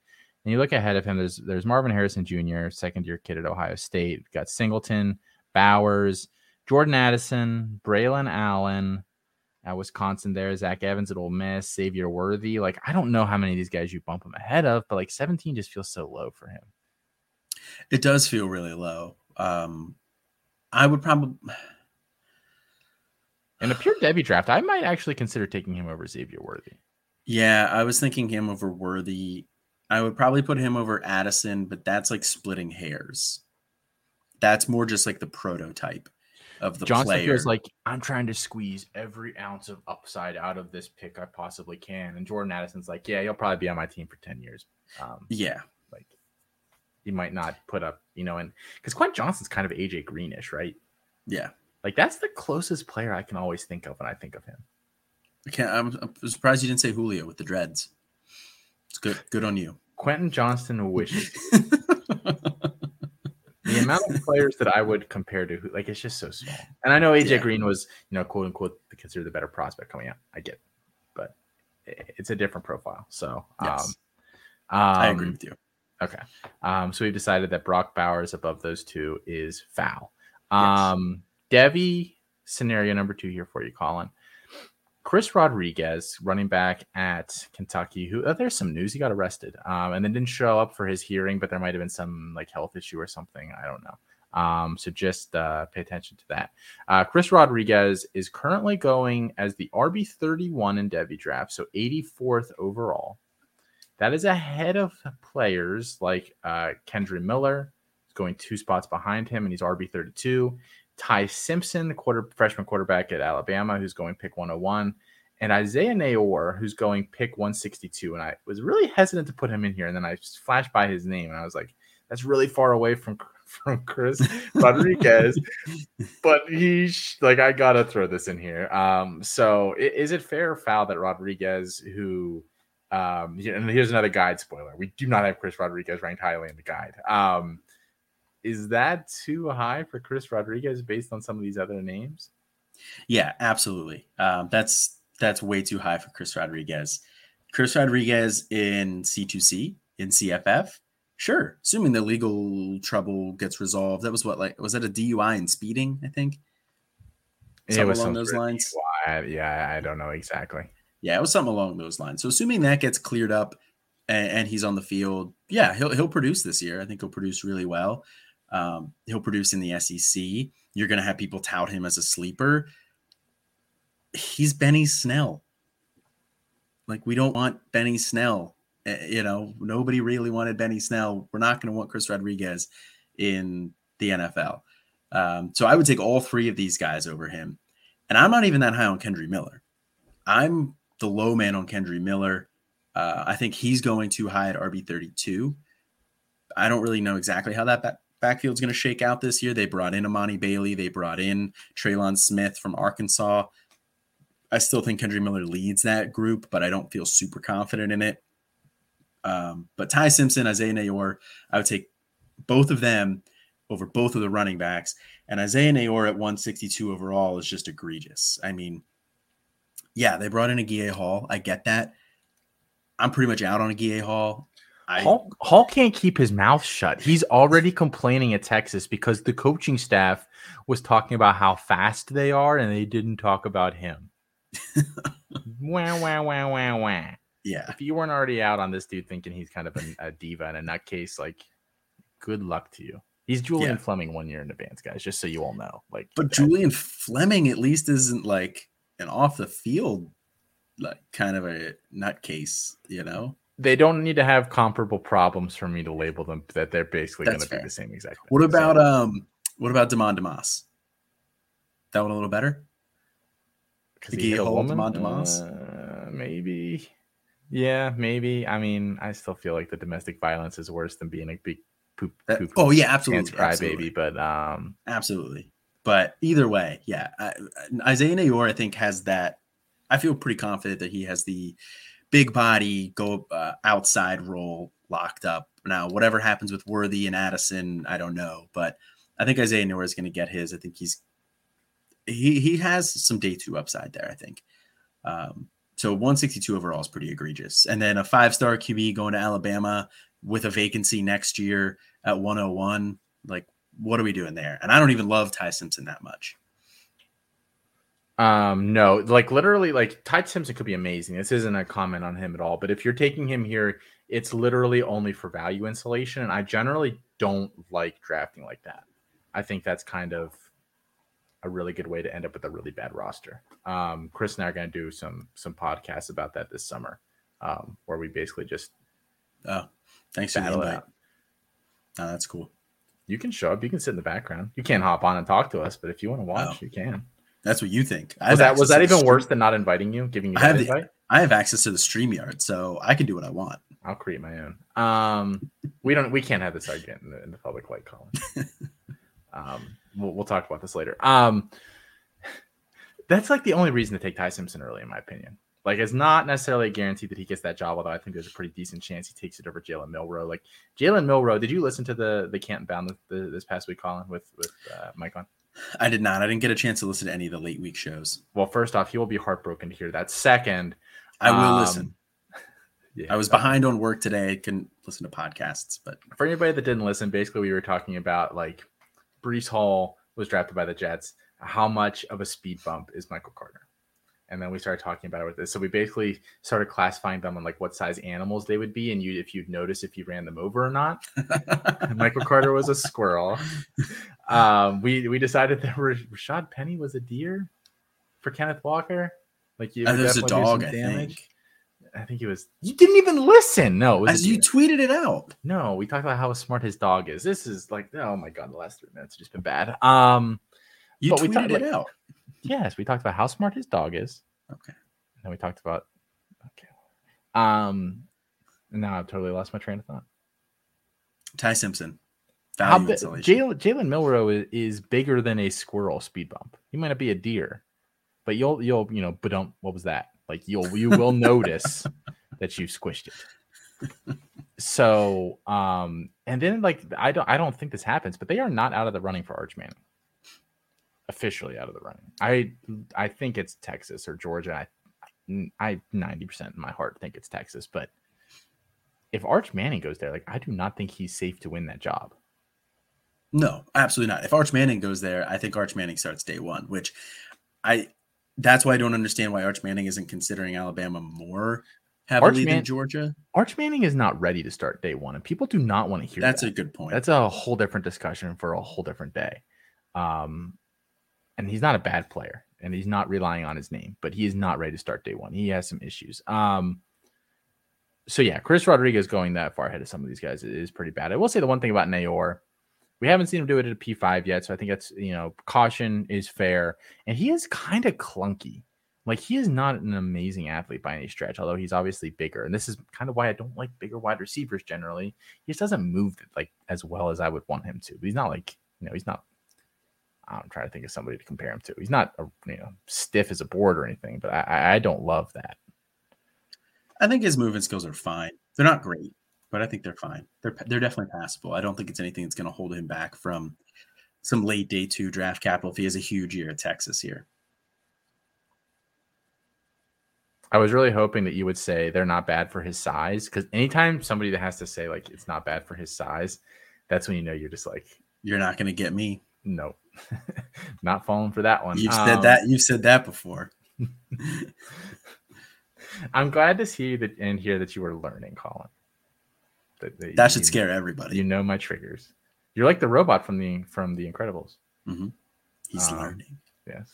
And you look ahead of him, there's there's Marvin Harrison Jr., second year kid at Ohio State. We've got Singleton, Bowers, Jordan Addison, Braylon Allen, at Wisconsin there, Zach Evans at Ole Miss, Xavier Worthy. Like, I don't know how many of these guys you bump him ahead of, but like 17 just feels so low for him. It does feel really low. Um, I would probably. In a pure Devy draft, I might actually consider taking him over Xavier Worthy. Yeah, I was thinking him over Worthy. I would probably put him over Addison, but that's like splitting hairs. That's more just like the prototype of the Johnston player. feels like I'm trying to squeeze every ounce of upside out of this pick I possibly can. And Jordan Addison's like, yeah, you'll probably be on my team for 10 years. Um, yeah. Like he might not put up, you know, and because Quentin Johnston's kind of AJ Greenish, right? Yeah. Like that's the closest player I can always think of when I think of him. I can't, I'm, I'm surprised you didn't say Julio with the dreads. Good. Good on you. Quentin Johnston wishes. the amount of players that I would compare to, like, it's just so small. And I know AJ yeah. Green was, you know, quote unquote, considered the better prospect coming out. I get, it. but it's a different profile. So, yes. um, I agree with you. Okay. Um, so we've decided that Brock Bowers above those two is foul. Um, yes. Devy scenario number two here for you, Colin. Chris Rodriguez, running back at Kentucky, who oh, there's some news he got arrested, um, and then didn't show up for his hearing, but there might have been some like health issue or something. I don't know. Um, so just uh, pay attention to that. Uh, Chris Rodriguez is currently going as the RB 31 in Devy draft, so 84th overall. That is ahead of players like uh, Kendre Miller, going two spots behind him, and he's RB 32. Ty Simpson, the quarter freshman quarterback at Alabama, who's going pick 101, and Isaiah Neyor, who's going pick 162. And I was really hesitant to put him in here, and then I flashed by his name, and I was like, that's really far away from from Chris Rodriguez, but he like I gotta throw this in here. Um, so is it fair or foul that Rodriguez, who um, and here's another guide spoiler: we do not have Chris Rodriguez ranked highly in the guide. Um, is that too high for Chris Rodriguez based on some of these other names? Yeah, absolutely. Um, that's that's way too high for Chris Rodriguez. Chris Rodriguez in C2C in CFF, sure. Assuming the legal trouble gets resolved, that was what like was that a DUI and speeding? I think. Something it was along those lines. DUI. Yeah, I don't know exactly. Yeah, it was something along those lines. So assuming that gets cleared up and, and he's on the field, yeah, he'll he'll produce this year. I think he'll produce really well. Um, he'll produce in the SEC. You're going to have people tout him as a sleeper. He's Benny Snell. Like, we don't want Benny Snell. Uh, you know, nobody really wanted Benny Snell. We're not going to want Chris Rodriguez in the NFL. Um, so I would take all three of these guys over him. And I'm not even that high on Kendre Miller. I'm the low man on Kendre Miller. Uh, I think he's going too high at RB32. I don't really know exactly how that backfield's going to shake out this year. They brought in Emani Bailey. They brought in Trelon Smith from Arkansas. I still think Kendre Miller leads that group, but I don't feel super confident in it. Um, but Ty Simpson, Isaiah Neyor, I would take both of them over both of the running backs. And Isaiah Neyor at 162 overall is just egregious. I mean, yeah, they brought in Agiye Hall. I get that. I'm pretty much out on Agiye Hall. I, Hall, Hall can't keep his mouth shut. He's already complaining at Texas because the coaching staff was talking about how fast they are and they didn't talk about him. wah, wah, wah, wah, wah. Yeah. If you weren't already out on this dude thinking he's kind of a, a diva and a nutcase, like, good luck to you. He's Julian Yeah. Fleming one year in advance, guys, just so you all know. Like, But Julian Fleming at least isn't like an off the field like kind of a nutcase, you know? They don't need to have comparable problems for me to label them that they're basically going to be the same exact. What thing. So- about um what about Demond Demas? That one a little better? 'Cause The he a woman? Demond Demas? Uh, maybe. Yeah, maybe. I mean, I still feel like the domestic violence is worse than being a big poop. That- poop oh yeah, absolutely. cry absolutely. baby. But um, Absolutely. But either way, yeah. I, Isaiah Neyor, I think, has that. I feel pretty confident that he has the big body, go uh, outside role locked up. Now, whatever happens with Worthy and Addison, I don't know. But I think Isaiah Neyor is going to get his. I think he's. He, he has some day two upside there, I think. Um, so 162 overall is pretty egregious. And then a five star QB going to Alabama with a vacancy next year at 101. Like, what are we doing there? And I don't even love Ty Simpson that much. Um, no, like literally, like Ty Simpson could be amazing. This isn't a comment on him at all. But if you're taking him here, it's literally only for value insulation, and I generally don't like drafting like that. I think that's kind of a really good way to end up with a really bad roster. Um, Chris and I are going to do some some podcasts about that this summer, um, where we basically just Oh, thanks for the invite. Oh, that's cool. You can show up. You can sit in the background. You can't hop on and talk to us, but if you want to watch, Oh. you can. That's what you think. Was that was that even stream- worse than not inviting you, giving you I have the- invite? I have access to the StreamYard, so I can do what I want. I'll create my own. Um, we don't. We can't have this argument in the, in the public light, Colin. um, we'll, we'll talk about this later. Um, that's like the only reason to take Ty Simpson early, in my opinion. Like, it's not necessarily a guarantee that he gets that job, although I think there's a pretty decent chance he takes it over Jalen Milrow. Like Jalen Milrow, did you listen to the the Canton Bound the, the, this past week, Colin, with with uh, Mike on? I did not. I didn't get a chance to listen to any of the late week shows. Well, first off, he will be heartbroken to hear that. Second, I will um, listen. yeah, I was behind on work today. I couldn't listen to podcasts, but for anybody that didn't listen, basically we were talking about like Breece Hall was drafted by the Jets. How much of a speed bump is Michael Carter? And then we started talking about it with this. So we basically started classifying them on like what size animals they would be, and you if you'd notice if you ran them over or not. Michael Carter was a squirrel. Um, we we decided that Rashad Penny was a deer for Kenneth Walker. Like you, Uh, there's a dog, I think. I think it was. You didn't even listen. No, it was As you tweeted it out. No, we talked about how smart his dog is. This is like, oh my god, the last three minutes have just been bad. Um, You But we tweeted talked it like- out. Yes, we talked about how smart his dog is. Okay. And then we talked about okay. Um, now I've totally lost my train of thought. Ty Simpson. How Value bi- Jalen Jalen Milrow is, is bigger than a squirrel speed bump. He might not be a deer, but you'll you'll you know, but don't. What was that? Like you'll you will notice that you squished it. So um, and then like I don't I don't think this happens, but they are not out of the running for Arch Manning. Officially out of the running. I I think it's Texas or Georgia. I I ninety percent in my heart think it's Texas, but if Arch Manning goes there, like I do not think he's safe to win that job. No, absolutely not. If Arch Manning goes there, I think Arch Manning starts day one, which I that's why I don't understand why Arch Manning isn't considering Alabama more heavily Man- than Georgia. Arch Manning is not ready to start day one, and people do not want to hear That's that. a good point. That's a whole different discussion for a whole different day. Um, and he's not a bad player, and he's not relying on his name, but he is not ready to start day one. He has some issues. Um, so yeah, Chris Rodriguez going that far ahead of some of these guys is pretty bad. I will say the one thing about Neyor, we haven't seen him do it at a P5 yet, so I think that's you know caution is fair, and he is kind of clunky. Like he is not an amazing athlete by any stretch, although he's obviously bigger. And this is kind of why I don't like bigger wide receivers generally. He just doesn't move like as well as I would want him to. But he's not like you know he's not. I'm trying to think of somebody to compare him to. He's not a, you know stiff as a board or anything, but I, I- I don't love that. I think his movement skills are fine. They're not great, but I think they're fine. They're they're definitely passable. I don't think it's anything that's going to hold him back from some late day two draft capital if he has a huge year at Texas here. I was really hoping that you would say they're not bad for his size because anytime somebody that has to say like it's not bad for his size, that's when you know you're just like you're not going to get me. No, not falling for that one. You've um, said that. You've said that before. I'm glad to see that and hear that you were learning, Colin. That, that, that should scare everybody. You know my triggers. You're like the robot from the from the Incredibles. Mm-hmm. He's um, learning. Yes.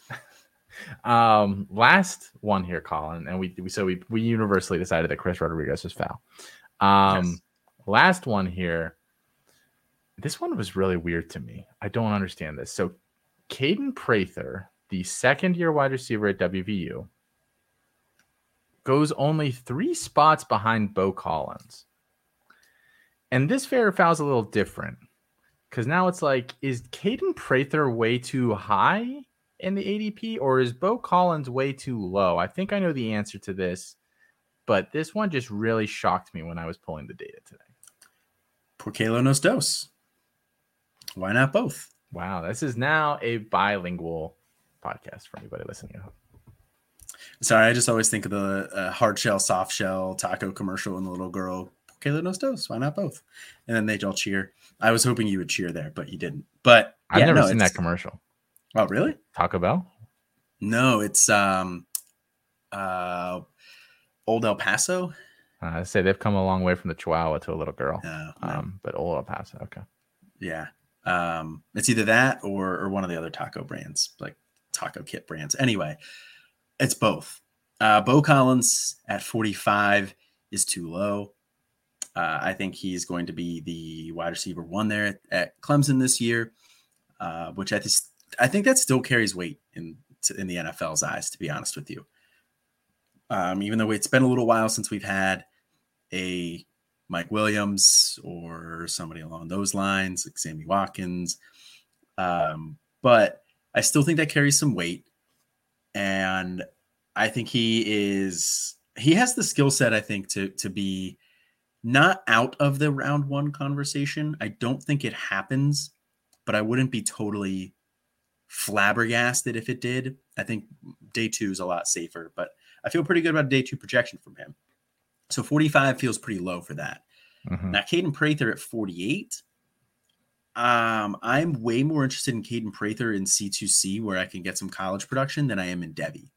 um, last one here, Colin, and we, we so we we universally decided that Chris Rodriguez was foul. Um, yes. last one here. This one was really weird to me. I don't understand this. So, Kaden Prather, the second year wide receiver at WVU, goes only three spots behind Beaux Collins. And this fair is a little different because now it's like, is Kaden Prather way too high in the ADP or is Beaux Collins way too low? I think I know the answer to this, but this one just really shocked me when I was pulling the data today. Por que nos dos. Why not both? Wow, this is now a bilingual podcast for anybody listening. Sorry, I just always think of the uh, hard shell, soft shell taco commercial and the little girl, Kayla nos dos. Why not both? And then they all cheer. I was hoping you would cheer there, but you didn't. But I've yeah, never no, seen that commercial. Oh, really? Taco Bell? No, it's um, uh, Old El Paso. Uh, I say they've come a long way from the Chihuahua to a little girl. Oh, no. Um, but Old El Paso, okay. Yeah, um, it's either that or or one of the other taco brands, like taco kit brands. Anyway, it's both. Uh, Beaux Collins at 45 is too low. Uh, I think he's going to be the wide receiver one there at, at Clemson this year, uh, which I just I think that still carries weight in in the NFL's eyes. To be honest with you, um, even though it's been a little while since we've had a Mike Williams or somebody along those lines, like Sammy Watkins, um, but I still think that carries some weight and I think he is he has the skill set I think to to be not out of the round 1 conversation. I don't think it happens, but I wouldn't be totally flabbergasted if it did. I think day 2 is a lot safer, but I feel pretty good about day 2 projection from him. So 45 feels pretty low for that. Mm-hmm. Now Kaden Prather at 48 um, I'm way more interested in Kaden Prather in C2C where I can get some college production than I am in Devy.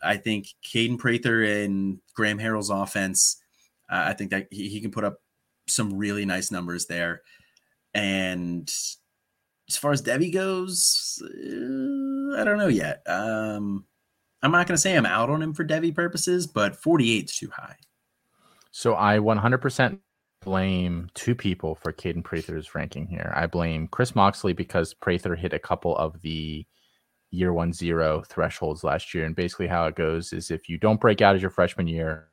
I think Kaden Prather and Graham Harrell's offense, uh, I think that he, he, can put up some really nice numbers there. And as far as Devy goes, uh, I don't know yet. Um, I'm not going to say I'm out on him for Devy purposes, but 48 is too high. So I 100% blame two people for Kaden Prather's ranking here. I blame Chris Moxley because Prather hit a couple of the year one zero thresholds last year. And basically, how it goes is if you don't break out as your freshman year,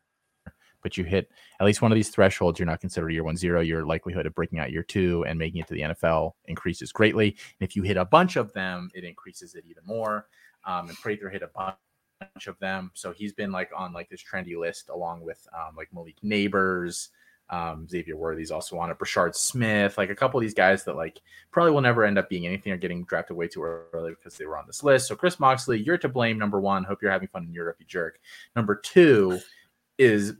but you hit at least one of these thresholds, you're not considered year one zero. Your likelihood of breaking out year two and making it to the NFL increases greatly. And if you hit a bunch of them, it increases it even more. Um, and Prather hit a bunch of them, so he's been like on like this trendy list along with um, like Malik Nabers, um, Xavier Worthy's also on it. Brashard Smith, like a couple of these guys that like probably will never end up being anything or getting drafted way too early because they were on this list. So Chris Moxley, you're to blame. Number one, hope you're having fun in Europe, you jerk. Number two is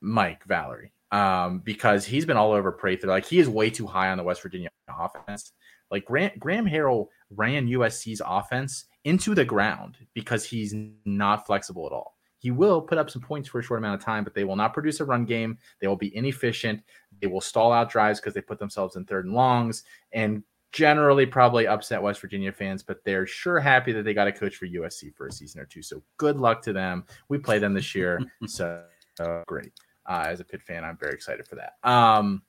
Mike Valerie, um, because he's been all over Prather. Like he is way too high on the West Virginia offense. Like Grant, Graham Harrell ran USC's offense into the ground because he's not flexible at all. He will put up some points for a short amount of time, but they will not produce a run game. They will be inefficient. They will stall out drives because they put themselves in third and longs and generally probably upset West Virginia fans, but they're sure happy that they got a coach for USC for a season or two. So good luck to them. We play them this year. so uh, great. Uh, as a Pitt fan, I'm very excited for that. Um,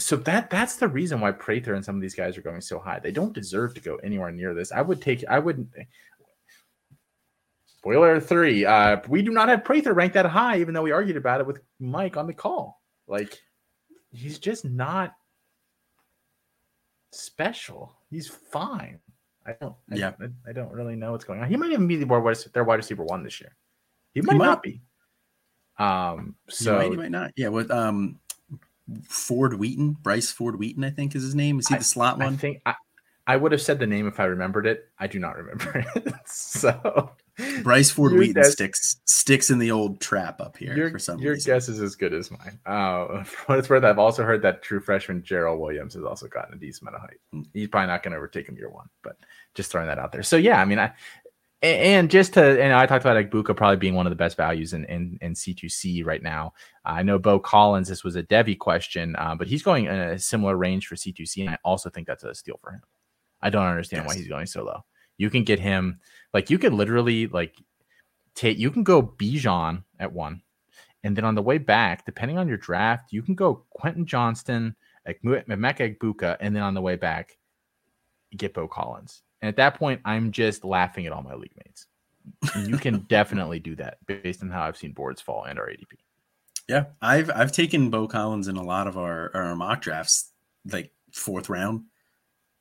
so that that's the reason why Prather and some of these guys are going so high. They don't deserve to go anywhere near this. I would take. I would spoiler three. Uh, we do not have Prather ranked that high, even though we argued about it with Mike on the call. Like, he's just not special. He's fine. I don't. I, yeah. I, I, don't really know what's going on. He might even be the worst their wide receiver one this year. He might, he might. not be. Um, so he might, he might not. Yeah, with um, Ford Wheaton, Bryce Ford Wheaton, I think is his name. Is he the slot one? I think I, I would have said the name if I remembered it. I do not remember it. so Bryce Ford Wheaton guess, sticks sticks in the old trap up here your, for some Your reason. guess is as good as mine. Uh, for what it's worth, I've also heard that true freshman Gerald Williams has also gotten a decent amount of height. Hmm. He's probably not going to overtake him year one, but just throwing that out there. So yeah, I mean, I and just to and I talked about Egbuka probably being one of the best values in in, in C2C right now. Uh, I know Beaux Collins. This was a Devy question, uh, but he's going in a similar range for C2C, and I also think that's a steal for him. I don't understand yes. why he's going so low. You can get him like you can literally like take you can go Bijan at one, and then on the way back, depending on your draft, you can go Quentin Johnston, Emeka Egbuka, and then on the way back, get Beaux Collins. And at that point, I'm just laughing at all my league mates. And you can definitely do that based on how I've seen boards fall and our ADP. Yeah, I've I've taken Beaux Collins in a lot of our, our mock drafts, like fourth round.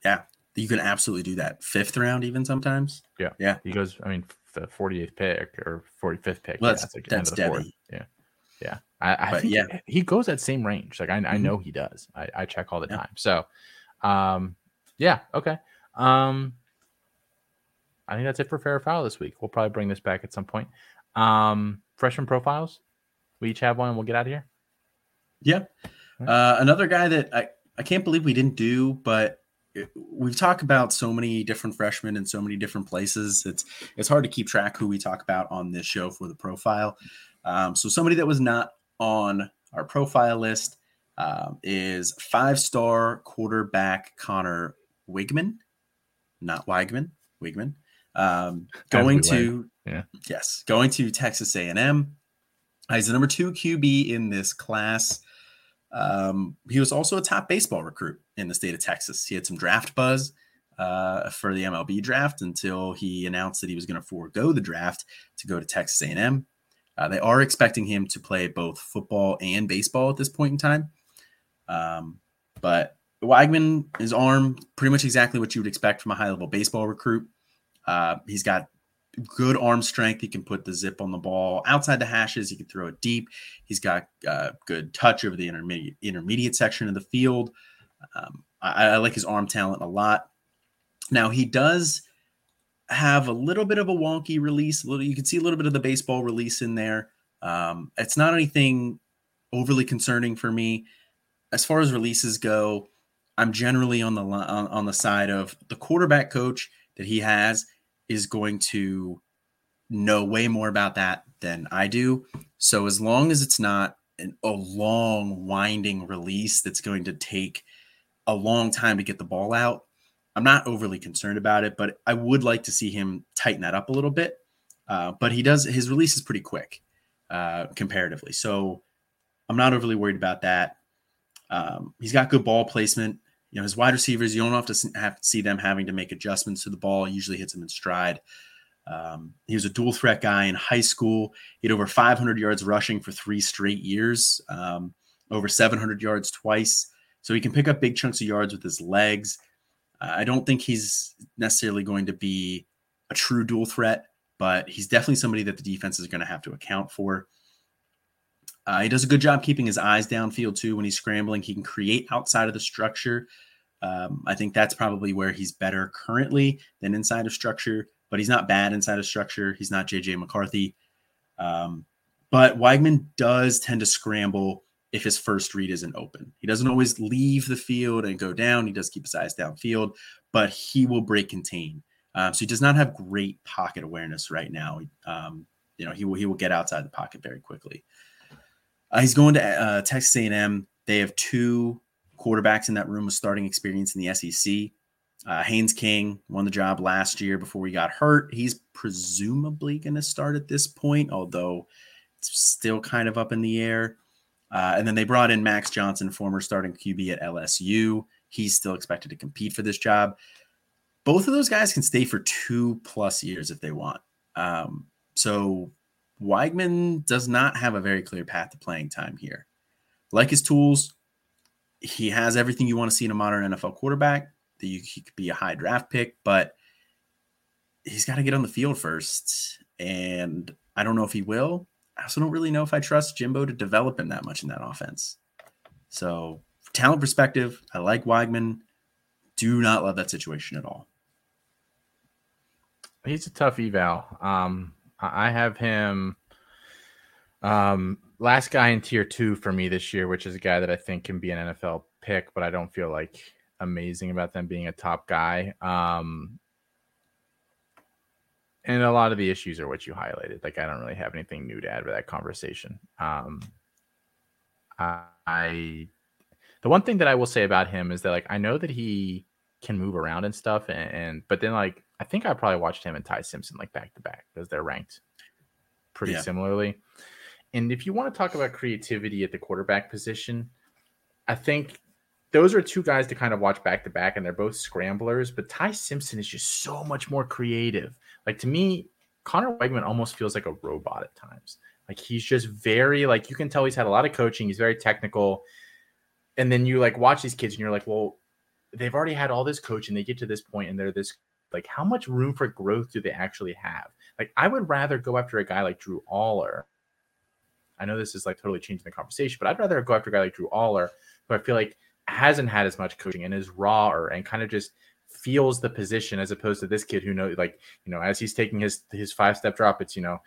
Yeah, you can absolutely do that. Fifth round, even sometimes. Yeah, yeah. He goes. I mean, the 48th pick or 45th pick. Well, yeah, that's, that's, that's Yeah, yeah. I, I think yeah. he goes that same range. Like I, mm-hmm. I know he does. I, I check all the yeah. time. So, um, yeah, okay. Um, I think that's it for fair foul this week. We'll probably bring this back at some point. Um, freshman profiles. We each have one. and We'll get out of here. Yeah. Uh, another guy that I, I can't believe we didn't do, but we've talked about so many different freshmen in so many different places. It's it's hard to keep track who we talk about on this show for the profile. Um, so somebody that was not on our profile list um, is five star quarterback Conner Wigman, not Wigman, Weigman. Um, going to yeah. yes, going to Texas A&M. He's the number two QB in this class. Um, he was also a top baseball recruit in the state of Texas. He had some draft buzz uh, for the MLB draft until he announced that he was going to forego the draft to go to Texas A&M. Uh, they are expecting him to play both football and baseball at this point in time. Um, but Weigman, his arm, pretty much exactly what you would expect from a high level baseball recruit. Uh, he's got good arm strength. He can put the zip on the ball outside the hashes. He can throw it deep. He's got uh, good touch over the intermediate intermediate section of the field. Um, I, I, like his arm talent a lot. Now he does have a little bit of a wonky release. A little, you can see a little bit of the baseball release in there. Um, it's not anything overly concerning for me. As far as releases go, I'm generally on the on, on the side of the quarterback coach that he has is going to know way more about that than I do. So as long as it's not an, a long winding release that's going to take a long time to get the ball out, I'm not overly concerned about it, but I would like to see him tighten that up a little bit. Uh, but he does his release is pretty quick uh, comparatively, so I'm not overly worried about that. Um, he's got good ball placement. You know, his wide receivers, you don't have to have to see them having to make adjustments to the ball. Usually hits them in stride. Um, he was a dual threat guy in high school. He had over 500 yards rushing for three straight years, um, over 700 yards twice. So he can pick up big chunks of yards with his legs. Uh, I don't think he's necessarily going to be a true dual threat, but he's definitely somebody that the defense is going to have to account for. Uh, he does a good job keeping his eyes downfield too when he's scrambling. He can create outside of the structure. Um, I think that's probably where he's better currently than inside of structure, but he's not bad inside of structure. He's not JJ McCarthy. Um, but Weigman does tend to scramble if his first read isn't open. He doesn't always leave the field and go down. He does keep his eyes downfield, but he will break contain. Um, so he does not have great pocket awareness right now. Um, you know, he will he will get outside the pocket very quickly. Uh, he's going to uh, Texas A&M. They have two quarterbacks in that room with starting experience in the SEC. Uh, Haynes King won the job last year before he got hurt. He's presumably going to start at this point, although it's still kind of up in the air. Uh, and then they brought in Max Johnson, former starting QB at LSU. He's still expected to compete for this job. Both of those guys can stay for two plus years if they want. Um, so Weigman does not have a very clear path to playing time here. Like his tools, he has everything you want to see in a modern NFL quarterback. That you, he could be a high draft pick, but he's got to get on the field first. And I don't know if he will. I also don't really know if I trust Jimbo to develop him that much in that offense. So, talent perspective, I like Weigman. Do not love that situation at all. He's a tough eval. Um, I have him um, last guy in tier two for me this year, which is a guy that I think can be an NFL pick, but I don't feel like amazing about them being a top guy. Um, and a lot of the issues are what you highlighted. Like I don't really have anything new to add to that conversation. Um, I, the one thing that I will say about him is that like I know that he can move around and stuff, and, and but then like I think I probably watched him and Ty Simpson like back to back because they're ranked pretty yeah. similarly. And if you want to talk about creativity at the quarterback position, I think those are two guys to kind of watch back to back, and they're both scramblers. But Ty Simpson is just so much more creative. Like to me, Conner Weigman almost feels like a robot at times. Like he's just very like you can tell he's had a lot of coaching. He's very technical, and then you like watch these kids and you're like, well, they've already had all this coaching. They get to this point and they're this like how much room for growth do they actually have? Like I would rather go after a guy like Drew Allar. I know this is like totally changing the conversation, but I'd rather go after a guy like Drew Allar, who I feel like hasn't had as much coaching and is rawer and kind of just feels the position as opposed to this kid who knows like you know as he's taking his his five step drop it's you know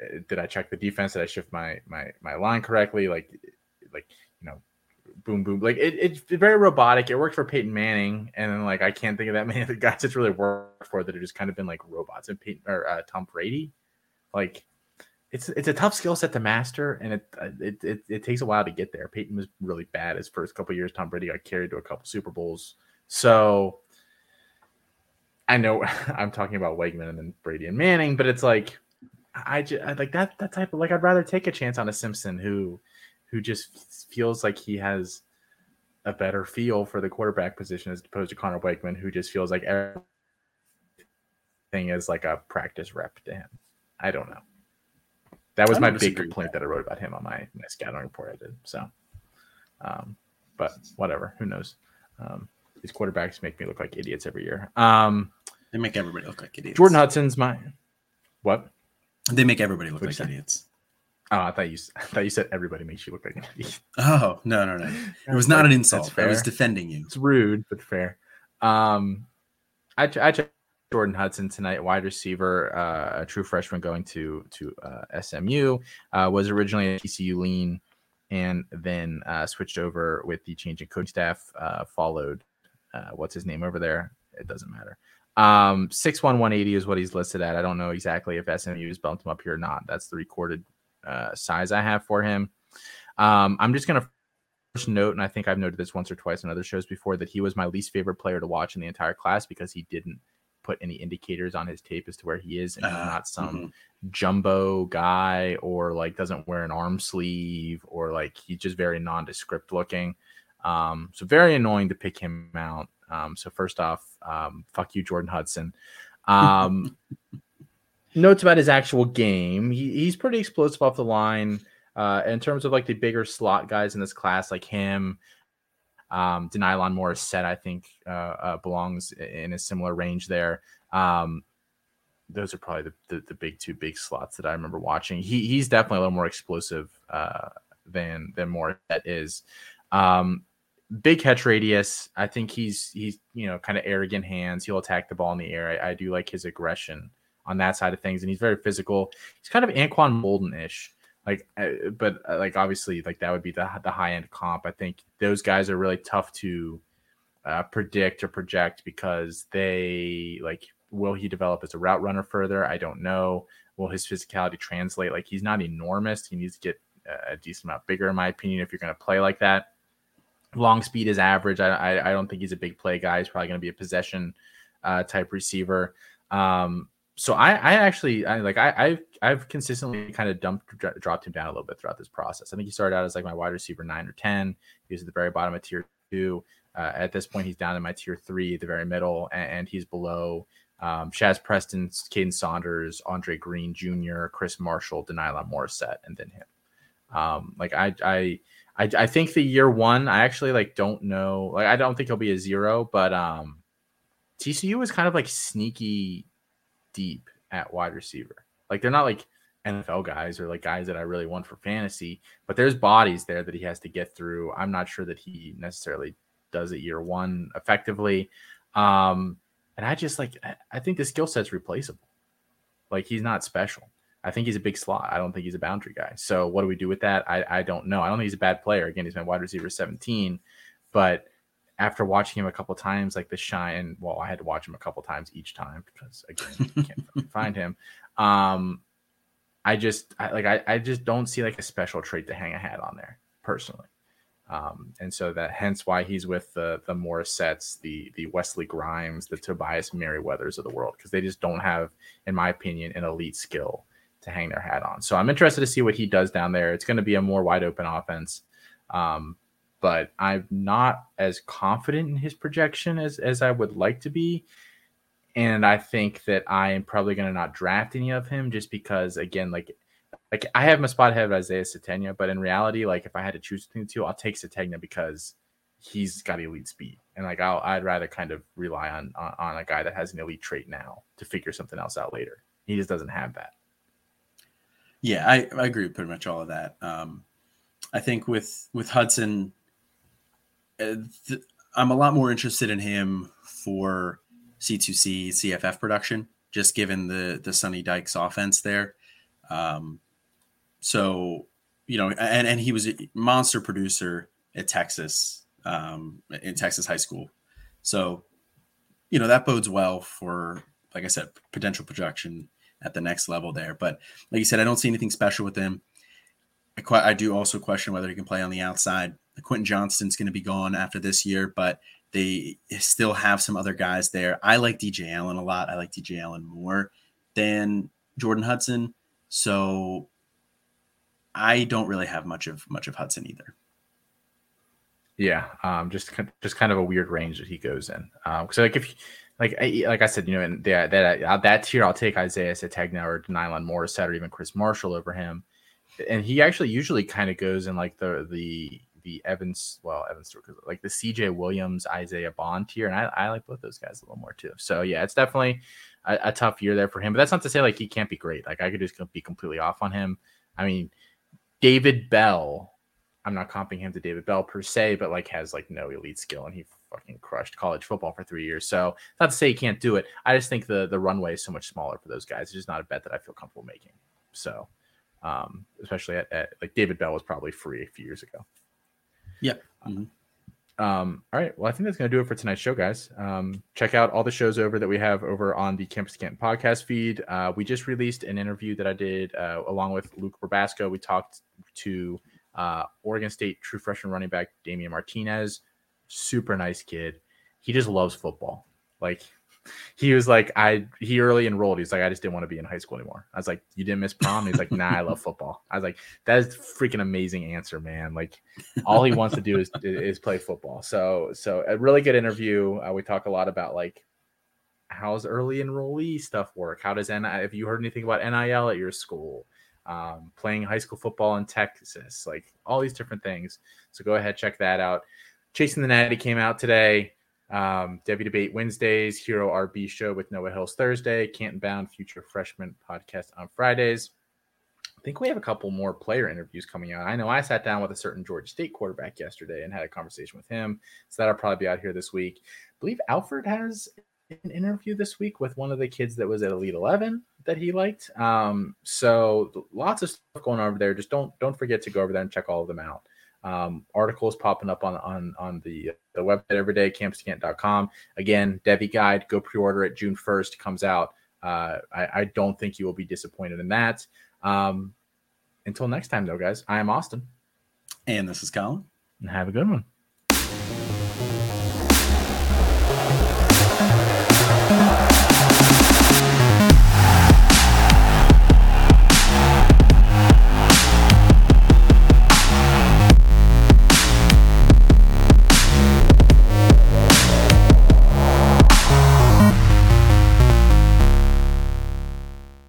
eh, did i check the defense did i shift my my my line correctly like like you know boom boom like it, it's very robotic it worked for peyton manning and then like i can't think of that many other guys it's really worked for that have just kind of been like robots and peyton or uh, tom brady like it's it's a tough skill set to master, and it, uh, it, it it takes a while to get there. Peyton was really bad his first couple years. Tom Brady got carried to a couple Super Bowls, so I know I'm talking about Weigman and then Brady and Manning, but it's like I just like that that type of like I'd rather take a chance on a Simpson who who just feels like he has a better feel for the quarterback position as opposed to Conner Weigman, who just feels like everything is like a practice rep to him. I don't know. That was my big complaint that. that. I wrote about him on my, my scouting report I did. So, um, but whatever. Who knows? Um, these quarterbacks make me look like idiots every year. Um, they make everybody look like idiots. Jordan Hudson's my what? They make everybody look What'd like idiots. Oh, I thought you I thought you said everybody makes you look like an idiot. Oh no no no! It was not an insult. I was defending you. It's rude but fair. Um, I I checked Jordan Hudson tonight, wide receiver, uh, a true freshman going to to uh, SMU, uh, was originally a TCU lean, and then uh, switched over with the change in coach staff. Uh, followed, uh, what's his name over there? It doesn't matter. Um, six one one eighty is what he's listed at. I don't know exactly if SMU has bumped him up here or not. That's the recorded size I have for him. Um, I'm just gonna first note, and I think I've noted this once or twice on other shows before, that he was my least favorite player to watch in the entire class because he didn't put any indicators on his tape as to where he is and uh, not some mm-hmm. jumbo guy or like doesn't wear an arm sleeve or like he's just very nondescript looking. Um, so very annoying to pick him out. Um, so first off, um, fuck you, Jordan Hudson. Um, notes about his actual game. He, he's pretty explosive off the line. Uh, in terms of like the bigger slot guys in this class, like him, um, Denylon Morissette, I think, uh, uh, belongs in a similar range there. Um, those are probably the, the, the, big two big slots that I remember watching. He he's definitely a little more explosive uh, than than Morissette is. Um, big catch radius. I think he's he's you know kind of arrogant hands. He'll attack the ball in the air. I, I, do like his aggression on that side of things, and he's very physical. He's kind of Anquan Boldin ish like uh, but uh, like obviously like that would be the the high end comp. I think those guys are really tough to uh, predict or project because they like will he develop as a route runner further? I don't know. Will his physicality translate? Like he's not enormous. He needs to get a decent amount bigger in my opinion if you're going to play like that. Long speed is average. I, I, I don't think he's a big play guy. He's probably going to be a possession uh, type receiver. Um, so I, I actually I like I, I've I've consistently kind of dumped dropped him down a little bit throughout this process. I think he started out as like my wide receiver nine or ten. He was at the very bottom of tier two. Uh, at this point, he's down in my tier three, the very middle, and, and he's below um, Shazz Preston, Kaden Saunders, Andre Greene Jr., Chris Marshall, Denylon Morissette, and then him. Um, like I, I, I, I think the year one, I actually like don't know. Like I don't think he'll be a zero, but um, TCU is kind of like sneaky deep at wide receiver. Like they're not like NFL guys or like guys that I really want for fantasy. But there's bodies there that he has to get through. I'm not sure that he necessarily does it year one effectively. Um, and I just like I think the skill set's replaceable. Like he's not special. I think he's a big slot. I don't think he's a boundary guy. So what do we do with that? I, I don't know. I don't think he's a bad player. Again, he's been wide receiver 17, but after watching him a couple times, like the shine, well, I had to watch him a couple times each time because again, you can't find him. Um, I just I, like I, I just don't see like a special trait to hang a hat on there personally. Um, and so that hence why he's with the the Morissettes, the the Wesley Grimes, the Tobias Merriweathers of the world, because they just don't have, in my opinion, an elite skill to hang their hat on. So I'm interested to see what he does down there. It's going to be a more wide open offense. Um, but I'm not as confident in his projection as as I would like to be. And I think that I am probably going to not draft any of him just because, again, like, like I have my spot ahead of Isaiah Sategna, but in reality, like if I had to choose between the two, I'll take Sategna because he's got elite speed, and like I'll, I'd rather kind of rely on, on on a guy that has an elite trait now to figure something else out later. He just doesn't have that. Yeah, I, I agree with pretty much all of that. Um, I think with with Hudson, th- I'm a lot more interested in him for C2C CFF production, just given the the Sonny Dykes offense there. Um, so you know, and and he was a monster producer at Texas um, in Texas high school. So you know that bodes well for, like I said, potential projection at the next level there. But like you said, I don't see anything special with him. I, I do also question whether he can play on the outside. Quentin Johnston's going to be gone after this year, but they still have some other guys there. I like DJ Allen a lot. I like DJ Allen more than Jordan Hudson. So I don't really have much of much of Hudson either. Yeah, um, just just kind of a weird range that he goes in. Um, so like if like like I said, you know, and that that uh, that tier, I'll take Isaiah Sategna or Nylan Morissette or even Chris Marshall over him. And he actually usually kind of goes in like the the the Evans, well, Evans, like the CJ Williams, Isaiah Bond tier, and I, I like both those guys a little more too. So yeah, it's definitely a, a, tough year there for him. But that's not to say like he can't be great. Like I could just be completely off on him. I mean, David Bell. I'm not comping him to David Bell per se, but like has like no elite skill, and he fucking crushed college football for three years. So not to say he can't do it. I just think the the runway is so much smaller for those guys. It's just not a bet that I feel comfortable making. So, um, especially at, at like David Bell was probably free a few years ago. Yeah. Mm-hmm. Um, all right. Well, I think that's going to do it for tonight's show, guys. Um, check out all the shows over that we have over on the Campus Canton podcast feed. Uh, we just released an interview that I did uh, along with Luke Rabasco. We talked to uh, Oregon State true freshman running back Damien Martinez. Super nice kid. He just loves football. Like he was like, I he early enrolled. He's like, I just didn't want to be in high school anymore. I was like, you didn't miss prom. He's like, Nah, I love football. I was like, that is freaking amazing answer, man. Like, all he wants to do is is play football. So so a really good interview. Uh, we talk a lot about like how's early enrollee stuff work. How does NIL? Have you heard anything about NIL at your school? Um, playing high school football in Texas, like all these different things. So go ahead, check that out. Chasing the Natty came out today. Um, Debate Wednesdays, Hero RB Show with Noah Hills Thursday, Canton Bound Future Freshman podcast on Fridays. I think we have a couple more player interviews coming out. I know I sat down with a certain Georgia State quarterback yesterday and had a conversation with him. So that'll probably be out here this week. I believe Alfred has an interview this week with one of the kids that was at Elite Eleven that he liked. Um, so lots of stuff going on over there. Just don't don't forget to go over there and check all of them out um, articles popping up on on on the the website every day, campuscanton.com. Again, Devy Guide, go pre-order it. June 1st comes out. Uh, I, I, don't think you will be disappointed in that. Um, until next time, though, guys, I am Austin. And this is Colin. And have a good one.